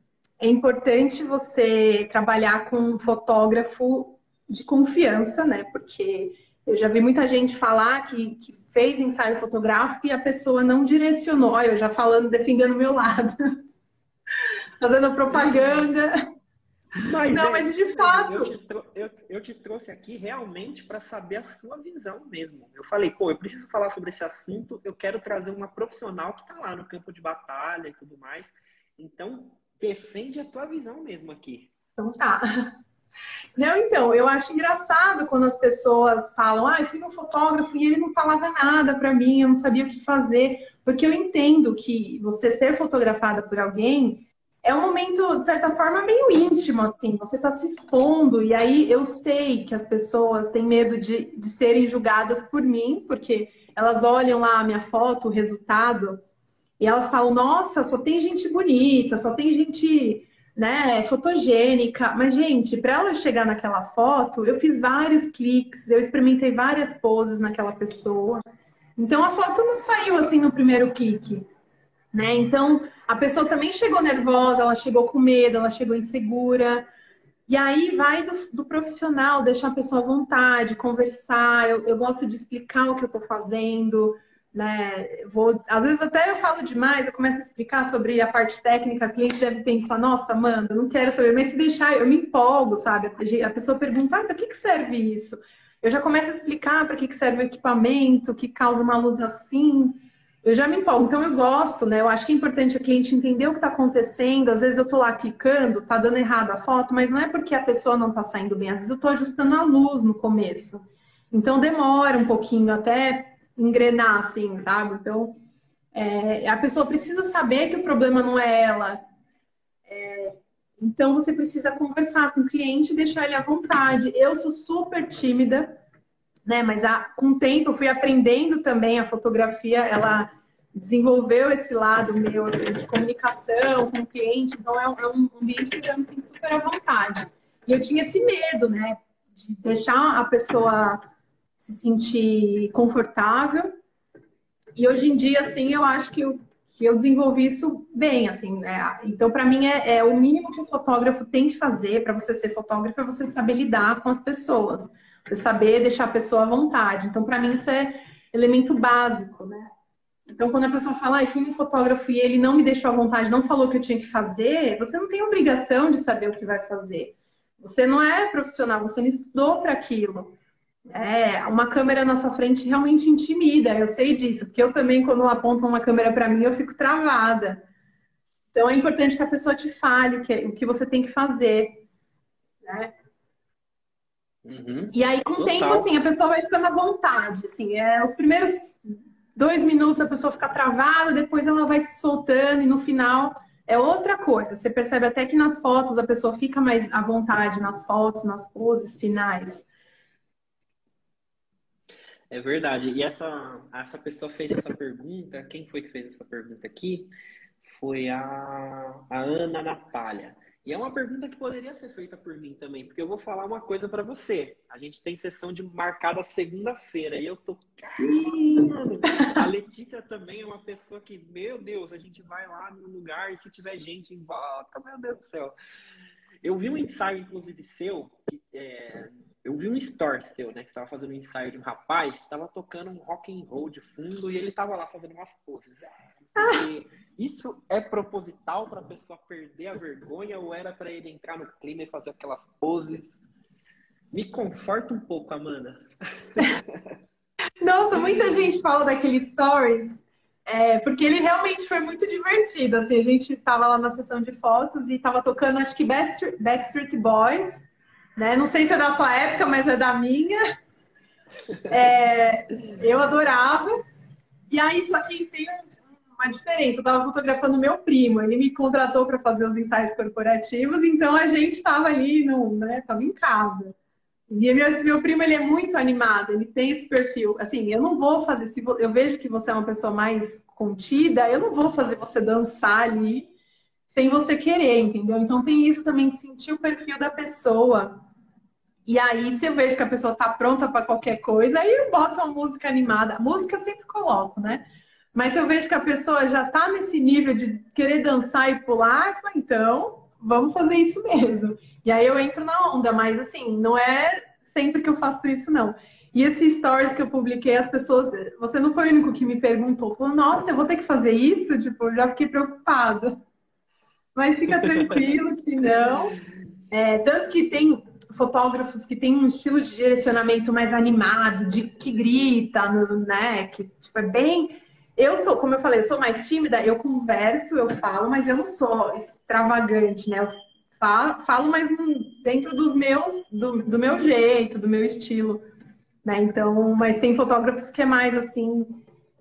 é importante você trabalhar com um fotógrafo de confiança, né? Porque eu já vi muita gente falar que, que fez ensaio fotográfico e a pessoa não direcionou. Eu já falando, defendendo o meu lado, fazendo propaganda. Mas não, é, mas de fato.
Eu te, eu, eu te trouxe aqui realmente para saber a sua visão mesmo. Eu falei, pô, eu preciso falar sobre esse assunto, eu quero trazer uma profissional que está lá no campo de batalha e tudo mais. Então, defende a tua visão mesmo aqui.
Então tá. Não, então, eu acho engraçado quando as pessoas falam, ah, eu fui um fotógrafo e ele não falava nada para mim, eu não sabia o que fazer, porque eu entendo que você ser fotografada por alguém é um momento, de certa forma, meio íntimo, assim, você está se expondo, e aí eu sei que as pessoas têm medo de, de serem julgadas por mim, porque elas olham lá a minha foto, o resultado, e elas falam, nossa, só tem gente bonita, só tem gente né, fotogênica. Mas, gente, para ela chegar naquela foto, eu fiz vários cliques, eu experimentei várias poses naquela pessoa. Então a foto não saiu assim no primeiro clique. Né? Então a pessoa também chegou nervosa, ela chegou com medo, ela chegou insegura. E aí vai do, do profissional, deixar a pessoa à vontade, conversar. Eu, eu gosto de explicar o que eu estou fazendo né? Vou, às vezes até eu falo demais, eu começo a explicar sobre a parte técnica, o cliente deve pensar, nossa, Amanda, não quero saber, mas se deixar, eu me empolgo, sabe? A pessoa pergunta, ah, para que, que serve isso? Eu já começo a explicar para que, que serve o equipamento, que causa uma luz assim. Eu já me empolgo, então eu gosto, né? Eu acho que é importante o cliente entender o que está acontecendo. Às vezes eu estou lá clicando, tá dando errado a foto, mas não é porque a pessoa não está saindo bem. Às vezes eu estou ajustando a luz no começo. Então demora um pouquinho até engrenar, assim, sabe? Então, é, a pessoa precisa saber que o problema não é ela. É, então, você precisa conversar com o cliente e deixar ele à vontade. Eu sou super tímida, né? Mas com o tempo eu fui aprendendo também a fotografia, ela desenvolveu esse lado meu, assim, de comunicação com o cliente. Então, é um, é um ambiente que eu me sinto super à vontade. E eu tinha esse medo, né? De deixar a pessoa se sentir confortável. E hoje em dia, assim, eu acho que eu, que eu desenvolvi isso bem, assim, né? Então, para mim, é, é, o mínimo que o fotógrafo tem que fazer para você ser fotógrafo é você saber lidar com as pessoas, você saber deixar a pessoa à vontade. Então, para mim, isso é elemento básico, né? Então, quando a pessoa fala, ah, fui um fotógrafo e ele não me deixou à vontade, não falou o que eu tinha que fazer, você não tem obrigação de saber o que vai fazer. Você não é profissional, você não estudou para aquilo. É, uma câmera na sua frente realmente intimida, eu sei disso, porque eu também, quando apontam uma câmera para mim, eu fico travada. Então é importante que a pessoa te fale o que, o que você tem que fazer. Né? Uhum. E aí, com o tempo, assim, a pessoa vai ficando à vontade. Assim, é, os primeiros dois minutos a pessoa fica travada, depois ela vai se soltando e no final é outra coisa. Você percebe até que nas fotos a pessoa fica mais à vontade nas fotos, nas poses finais.
É verdade. E essa, essa pessoa fez essa pergunta, quem foi que fez essa pergunta aqui? Foi a, a Ana Natália. E é uma pergunta que poderia ser feita por mim também, porque eu vou falar uma coisa para você. A gente tem sessão de marcada segunda-feira e eu tô. Mano, a Letícia também é uma pessoa que, meu Deus, a gente vai lá no lugar e se tiver gente em volta, meu Deus do céu. Eu vi um ensaio, inclusive, seu, que, é, eu vi um story seu, né? Que estava fazendo um ensaio de um rapaz, estava tocando um rock and roll de fundo e ele estava lá fazendo umas poses. É, isso é proposital para a pessoa perder a vergonha ou era para ele entrar no clima e fazer aquelas poses? Me conforta um pouco, Amanda.
Nossa, muita gente fala daquele stories, é, porque ele realmente foi muito divertido. Assim, a gente estava lá na sessão de fotos e estava tocando, acho que Backstreet Boys né? Não sei se é da sua época, mas é da minha. É, eu adorava. E aí, só que tem uma diferença. Eu estava fotografando meu primo, ele me contratou para fazer os ensaios corporativos, então a gente estava ali, no, né? Tava em casa. E meu, meu primo ele é muito animado, ele tem esse perfil. Assim, eu não vou fazer, se eu vejo que você é uma pessoa mais contida, eu não vou fazer você dançar ali sem você querer, entendeu? Então tem isso também de sentir o perfil da pessoa. E aí, se eu vejo que a pessoa tá pronta para qualquer coisa, aí eu boto uma música animada. Música eu sempre coloco, né? Mas se eu vejo que a pessoa já tá nesse nível de querer dançar e pular, então, vamos fazer isso mesmo. E aí eu entro na onda, mas assim, não é sempre que eu faço isso, não. E esses stories que eu publiquei, as pessoas. Você não foi o único que me perguntou. Falou, nossa, eu vou ter que fazer isso? Tipo, eu já fiquei preocupado. Mas fica tranquilo que não. É, tanto que tem fotógrafos que têm um estilo de direcionamento mais animado, de que grita, né? Que tipo, é bem. Eu sou, como eu falei, eu sou mais tímida, eu converso, eu falo, mas eu não sou extravagante, né? Eu falo, falo mas dentro dos meus, do, do meu jeito, do meu estilo. Né? Então, mas tem fotógrafos que é mais assim.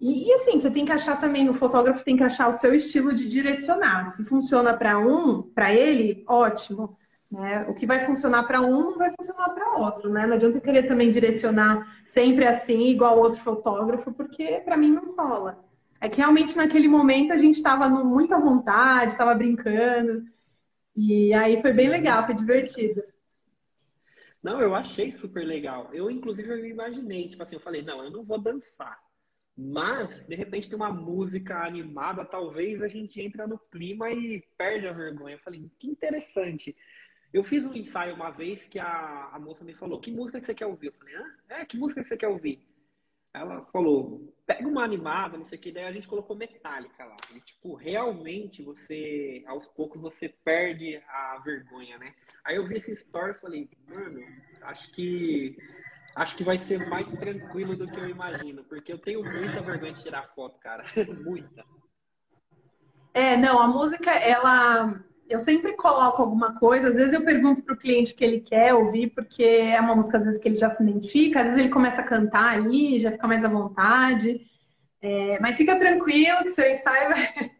E, e, assim, você tem que achar também, o fotógrafo tem que achar o seu estilo de direcionar. Se funciona para um, para ele, ótimo. Né? O que vai funcionar para um não vai funcionar para outro, né? Não adianta querer também direcionar sempre assim, igual outro fotógrafo, porque para mim não rola. É que realmente naquele momento a gente estava muito à vontade, estava brincando, e aí foi bem legal, foi divertido.
Não, eu achei super legal. Eu, inclusive, eu imaginei, tipo assim, eu falei, não, eu não vou dançar. Mas, de repente, tem uma música animada, talvez a gente entra no clima e perde a vergonha. Eu falei, que interessante. Eu fiz um ensaio uma vez que a, a moça me falou, que música que você quer ouvir? Eu falei, é, que música que você quer ouvir? Ela falou, pega uma animada, não sei o que, daí a gente colocou metálica lá. E, tipo, realmente você, aos poucos, você perde a vergonha, né? Aí eu vi esse story e falei, mano, acho que acho que vai ser mais tranquilo do que eu imagino, porque eu tenho muita vergonha de tirar foto, cara. muita.
É, não, a música, ela eu sempre coloco alguma coisa, às vezes eu pergunto para o cliente o que ele quer ouvir, porque é uma música às vezes que ele já se identifica, às vezes ele começa a cantar ali, já fica mais à vontade. É, mas fica tranquilo que seu ensaio vai.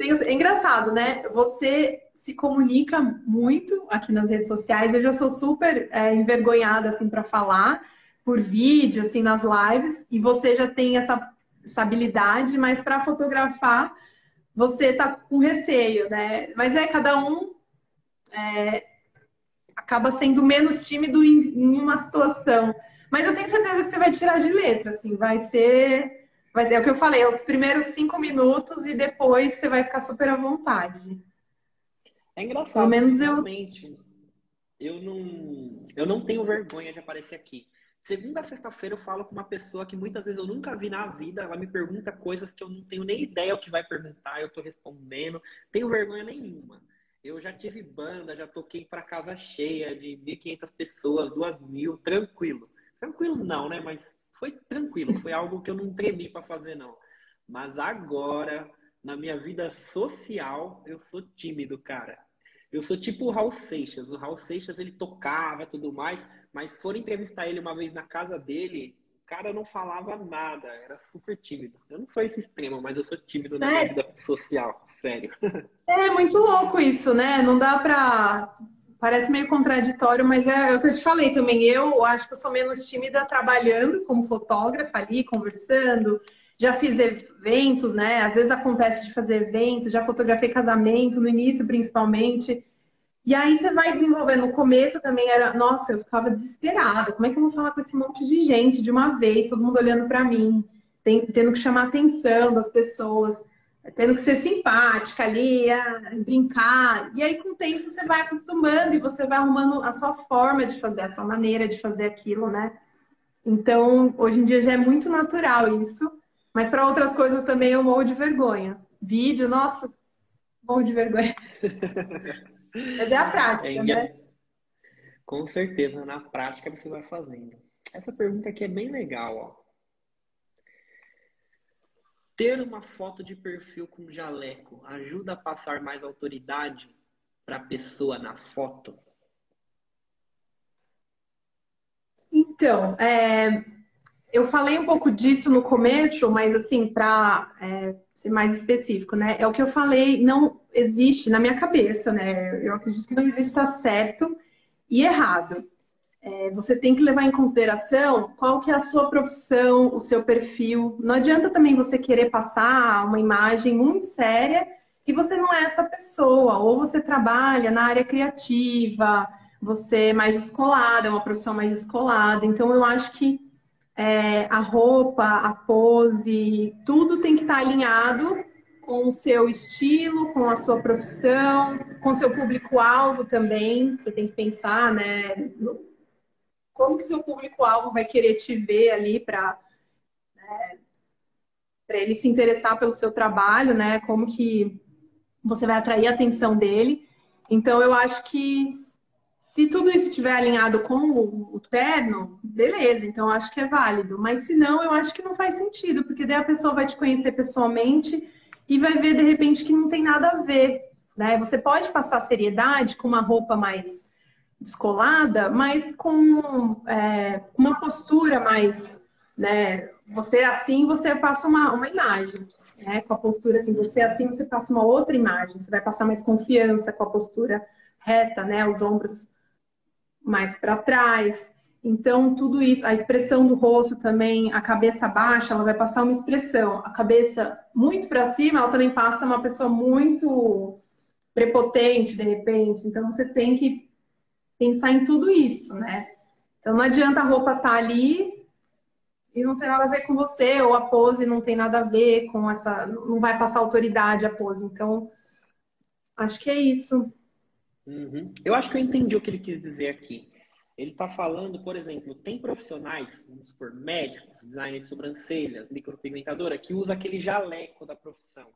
é engraçado, né? Você se comunica muito aqui nas redes sociais. Eu já sou super é, envergonhada assim para falar por vídeo, assim nas lives, e você já tem essa, essa habilidade, mas para fotografar você tá com receio, né? Mas é cada um é, acaba sendo menos tímido em, em, uma situação. Mas eu tenho certeza que você vai tirar de letra, assim, vai ser, ser é o que eu falei, é os primeiros cinco minutos e depois você vai ficar super à vontade.
É engraçado. Pelo menos eu realmente eu não eu não tenho vergonha de aparecer aqui. Segunda a sexta-feira eu falo com uma pessoa que muitas vezes eu nunca vi na vida, ela me pergunta coisas que eu não tenho nem ideia o que vai perguntar, eu tô respondendo, tenho vergonha nenhuma. Eu já tive banda, já toquei para casa cheia de 1.500 pessoas, 2.000, tranquilo. Tranquilo não, né? Mas foi tranquilo, foi algo que eu não tremi para fazer não. Mas agora, na minha vida social, eu sou tímido, cara. Eu sou tipo o Raul Seixas. O Raul Seixas, ele tocava tudo mais, mas foram entrevistar ele uma vez na casa dele, o cara não falava nada, era super tímido. Eu não sou esse extremo, mas eu sou tímido sério? na minha vida social, sério.
É muito louco isso, né? Não dá pra. Parece meio contraditório, mas é, é o que eu te falei também. Eu acho que eu sou menos tímida trabalhando como fotógrafa ali, conversando. Já fiz eventos, né? Às vezes acontece de fazer eventos, já fotografei casamento, no início principalmente. E aí você vai desenvolvendo. No começo também era, nossa, eu ficava desesperada. Como é que eu vou falar com esse monte de gente de uma vez, todo mundo olhando para mim, tendo que chamar a atenção das pessoas, tendo que ser simpática ali, brincar. E aí com o tempo você vai acostumando e você vai arrumando a sua forma de fazer, a sua maneira de fazer aquilo, né? Então, hoje em dia já é muito natural isso. Mas para outras coisas também eu morro de vergonha. Vídeo, nossa, morro de vergonha. Mas é a prática, é, né?
Com certeza, na prática você vai fazendo. Essa pergunta aqui é bem legal, ó. Ter uma foto de perfil com jaleco ajuda a passar mais autoridade para a pessoa na foto?
Então, é, eu falei um pouco disso no começo, mas assim, para é, ser mais específico, né? É o que eu falei, não existe na minha cabeça, né? Eu acredito que não exista certo e errado. É, você tem que levar em consideração qual que é a sua profissão, o seu perfil. Não adianta também você querer passar uma imagem muito séria e você não é essa pessoa. Ou você trabalha na área criativa, você é mais descolada, é uma profissão mais descolada. Então eu acho que é, a roupa, a pose, tudo tem que estar alinhado com o seu estilo, com a sua profissão, com o seu público-alvo também. Você tem que pensar, né? Como que seu público-alvo vai querer te ver ali para né, para ele se interessar pelo seu trabalho, né? Como que você vai atrair a atenção dele. Então, eu acho que se tudo isso estiver alinhado com o, o terno, beleza, então acho que é válido. Mas se não, eu acho que não faz sentido, porque daí a pessoa vai te conhecer pessoalmente e vai ver de repente que não tem nada a ver. Né? Você pode passar seriedade com uma roupa mais descolada, mas com é, uma postura mais. Né? Você assim, você passa uma, uma imagem. Né? Com a postura assim, você assim, você passa uma outra imagem. Você vai passar mais confiança com a postura reta, né? Os ombros mais para trás. Então, tudo isso, a expressão do rosto também, a cabeça baixa, ela vai passar uma expressão. A cabeça muito para cima, ela também passa uma pessoa muito prepotente, de repente. Então, você tem que pensar em tudo isso, né? Então, não adianta a roupa estar tá ali e não tem nada a ver com você, ou a pose não tem nada a ver com essa. Não vai passar autoridade a pose. Então, acho que é isso.
Uhum. Eu acho que eu entendi o que ele quis dizer aqui. Ele está falando, por exemplo, tem profissionais, vamos supor, médicos, designer de sobrancelhas, micropigmentadora, que usa aquele jaleco da profissão.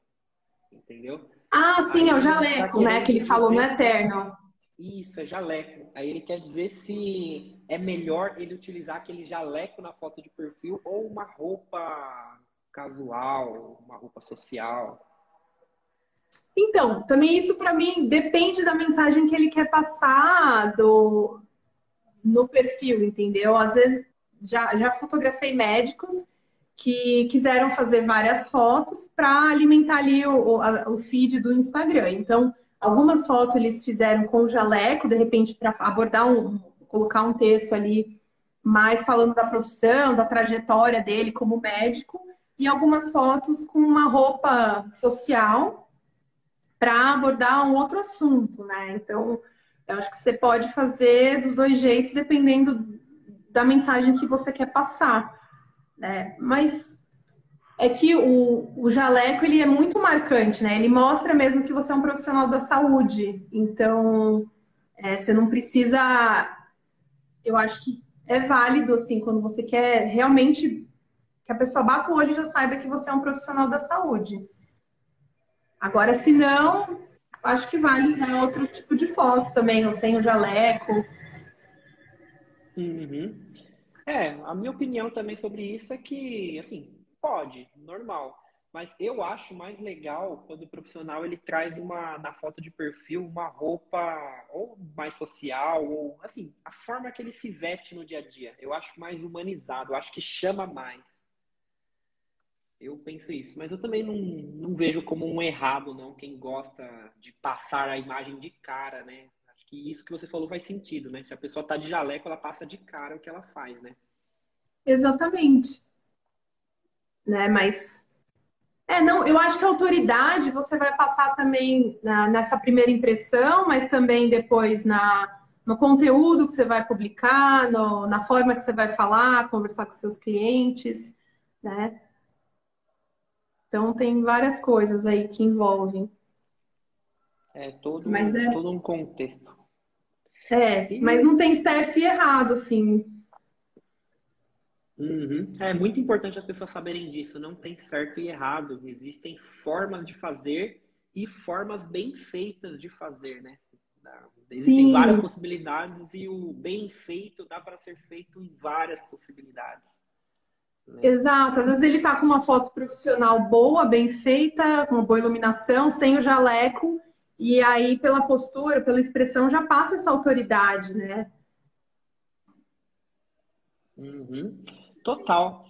Entendeu?
Ah, sim, Aí é o tá jaleco, tá né? Que ele falou no Eterno.
Isso, é jaleco. Aí ele quer dizer se é melhor ele utilizar aquele jaleco na foto de perfil ou uma roupa casual, uma roupa social.
Então, também isso para mim depende da mensagem que ele quer passar do, no perfil, entendeu? Às vezes já, já fotografei médicos que quiseram fazer várias fotos para alimentar ali o, o, o, feed do Instagram. Então, algumas fotos eles fizeram com jaleco, de repente, para abordar um, colocar um texto ali mais falando da profissão, da trajetória dele como médico, e algumas fotos com uma roupa social para abordar um outro assunto, né? Então, eu acho que você pode fazer dos dois jeitos, dependendo da mensagem que você quer passar, né? Mas é que o, o jaleco ele é muito marcante, né? Ele mostra mesmo que você é um profissional da saúde. Então, é, você não precisa. Eu acho que é válido, assim, quando você quer realmente que a pessoa bata o olho e já saiba que você é um profissional da saúde. Agora, se não, acho que vale usar outro tipo de foto também, sem o jaleco.
Uhum. É, a minha opinião também sobre isso é que, assim, pode, normal. Mas eu acho mais legal quando o profissional ele traz uma na foto de perfil uma roupa ou mais social ou assim a forma que ele se veste no dia a dia. Eu acho mais humanizado, eu acho que chama mais. Eu penso isso, mas eu também não, não vejo como um errado não quem gosta de passar a imagem de cara, né? Acho que isso que você falou faz sentido, né? Se a pessoa tá de jaleco, ela passa de cara o que ela faz, né?
Exatamente. Né? Mas é, não, eu acho que a autoridade você vai passar também na, nessa primeira impressão, mas também depois na, no conteúdo que você vai publicar, no, na forma que você vai falar, conversar com seus clientes, né? Então tem várias coisas aí que envolvem.
É todo, mas é... todo um contexto.
É, e... mas não tem certo e errado, assim.
Uhum. É muito importante as pessoas saberem disso. Não tem certo e errado. Existem formas de fazer e formas bem feitas de fazer, né? Existem Sim. várias possibilidades e o bem feito dá para ser feito em várias possibilidades.
Né? Exato. Às vezes ele tá com uma foto profissional boa, bem feita, com boa iluminação, sem o jaleco, e aí pela postura, pela expressão já passa essa autoridade, né?
Uhum. Total.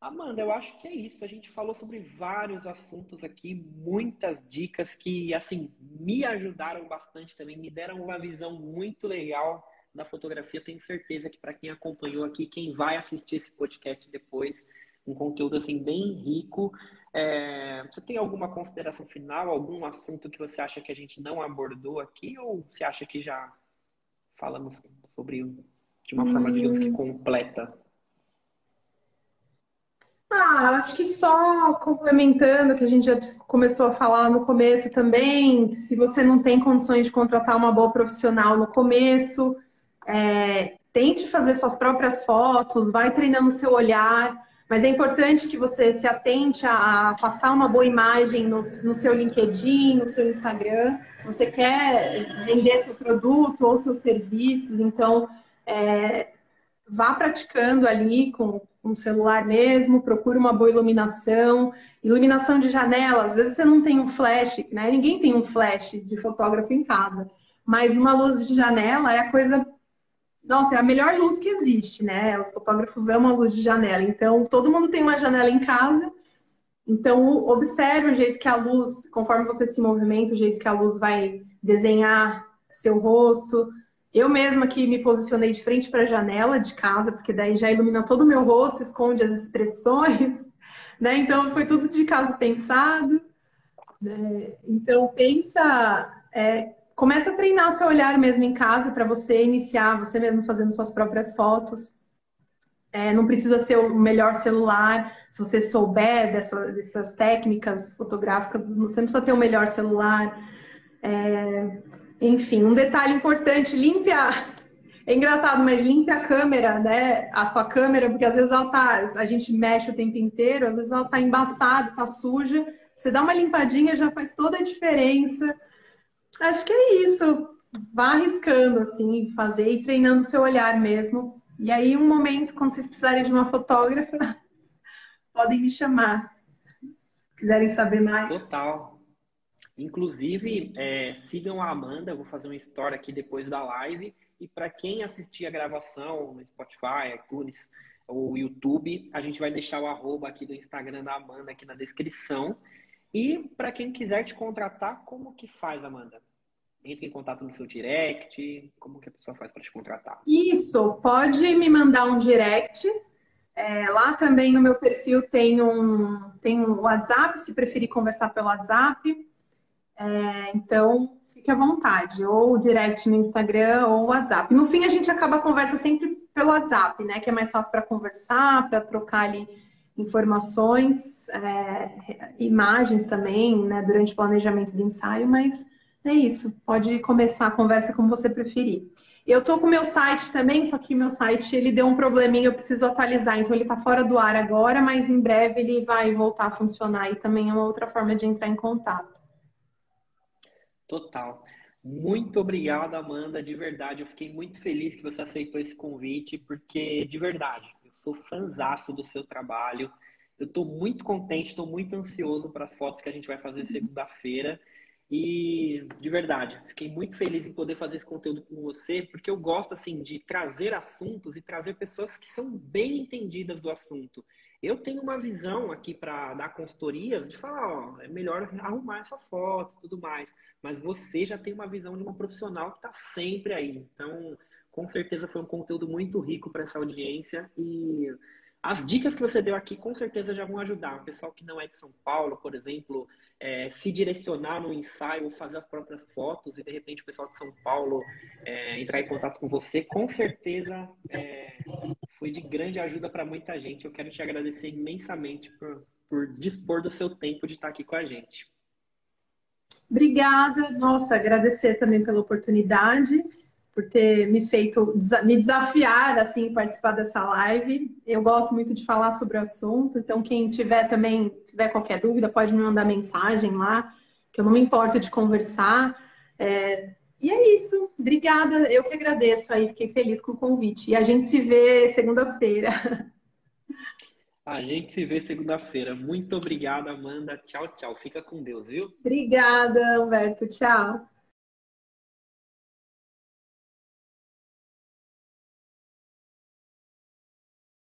Amanda, eu acho que é isso. A gente falou sobre vários assuntos aqui, muitas dicas que, assim, me ajudaram bastante também, me deram uma visão muito legal da fotografia. Tenho certeza que para quem acompanhou aqui, quem vai assistir esse podcast depois, um conteúdo assim bem rico. É... Você tem alguma consideração final, algum assunto que você acha que a gente não abordou aqui, ou você acha que já falamos sobre de uma forma, digamos que hum. completa?
Ah, acho que só complementando, que a gente já começou a falar no começo também, se você não tem condições de contratar uma boa profissional no começo, é, tente fazer suas próprias fotos, vai treinando seu olhar, mas é importante que você se atente a, passar uma boa imagem no, no seu LinkedIn, no seu Instagram, se você quer vender seu produto ou seus serviços, então é, vá praticando ali com um celular mesmo, procure uma boa iluminação, iluminação de janela, às vezes você não tem um flash, né? Ninguém tem um flash de fotógrafo em casa, mas uma luz de janela é a coisa nossa, é a melhor luz que existe, né? Os fotógrafos amam a luz de janela. Então, todo mundo tem uma janela em casa. Então, observe o jeito que a luz, conforme você se movimenta, o jeito que a luz vai desenhar seu rosto, eu mesma que me posicionei de frente para a janela de casa, porque daí já ilumina todo o meu rosto, esconde as expressões, né? Então foi tudo de caso pensado. Né? Então pensa, é, começa a treinar seu olhar mesmo em casa para você iniciar, você mesmo fazendo suas próprias fotos. É, não precisa ser o melhor celular. Se você souber dessa, dessas técnicas fotográficas, você não precisa ter o melhor celular. É, enfim, um detalhe importante, limpe a... É engraçado, mas limpe a câmera, né? A sua câmera, porque às vezes ela tá... A gente mexe o tempo inteiro, às vezes ela tá embaçada, tá suja. Você dá uma limpadinha, já faz toda a diferença. Acho que é isso. Vá arriscando, assim, fazer e treinando o seu olhar mesmo. E aí, um momento, quando vocês precisarem de uma fotógrafa, podem me chamar. Quiserem saber mais.
Total. Inclusive, é, sigam a Amanda, vou fazer uma história aqui depois da live. E para quem assistir a gravação no Spotify, iTunes ou YouTube, a gente vai deixar o arroba aqui do Instagram da Amanda aqui na descrição. E para quem quiser te contratar, como que faz, Amanda? Entre em contato no seu direct, como que a pessoa faz para te contratar?
Isso, pode me mandar um direct. É, lá também no meu perfil tem um, tem um WhatsApp, se preferir conversar pelo WhatsApp. É, então, fique à vontade, ou direct no Instagram ou WhatsApp. No fim, a gente acaba a conversa sempre pelo WhatsApp, né? Que é mais fácil para conversar, para trocar ali informações, é, imagens também, né? Durante o planejamento do ensaio, mas é isso. Pode começar a conversa como você preferir. Eu tô com o meu site também, só que meu site ele deu um probleminha, eu preciso atualizar, então ele tá fora do ar agora, mas em breve ele vai voltar a funcionar e também é uma outra forma de entrar em contato.
Total. Muito obrigado, Amanda, de verdade. Eu fiquei muito feliz que você aceitou esse convite, porque, de verdade, sou fanzaço do seu trabalho. Eu estou muito contente, estou muito ansioso para as fotos que a gente vai fazer segunda-feira. E, de verdade, fiquei muito feliz em poder fazer esse conteúdo com você, porque eu gosto, assim, de trazer assuntos e trazer pessoas que são bem entendidas do assunto. Eu tenho uma visão aqui para dar consultorias de falar, ó, é melhor arrumar essa foto e tudo mais. Mas você já tem uma visão de uma profissional que está sempre aí. Então, com certeza foi um conteúdo muito rico para essa audiência e as dicas que você deu aqui com certeza já vão ajudar. O pessoal que não é de São Paulo, por exemplo, é, se direcionar no ensaio fazer as próprias fotos e de repente o pessoal de São Paulo é, entrar em contato com você, com certeza é, foi de grande ajuda para muita gente. Eu quero te agradecer imensamente por, por dispor do seu tempo de estar aqui com a gente.
Obrigada, nossa, agradecer também pela oportunidade, por ter me feito, me desafiar, assim, participar dessa live. Eu gosto muito de falar sobre o assunto, então quem tiver também, tiver qualquer dúvida, pode me mandar mensagem lá, que eu não me importo de conversar. É, e é isso. Obrigada. Eu que agradeço aí. Fiquei feliz com o convite. E a gente se vê segunda-feira.
A gente se vê segunda-feira. Muito obrigada, Amanda. Tchau, tchau. Fica com Deus, viu?
Obrigada, Humberto. Tchau.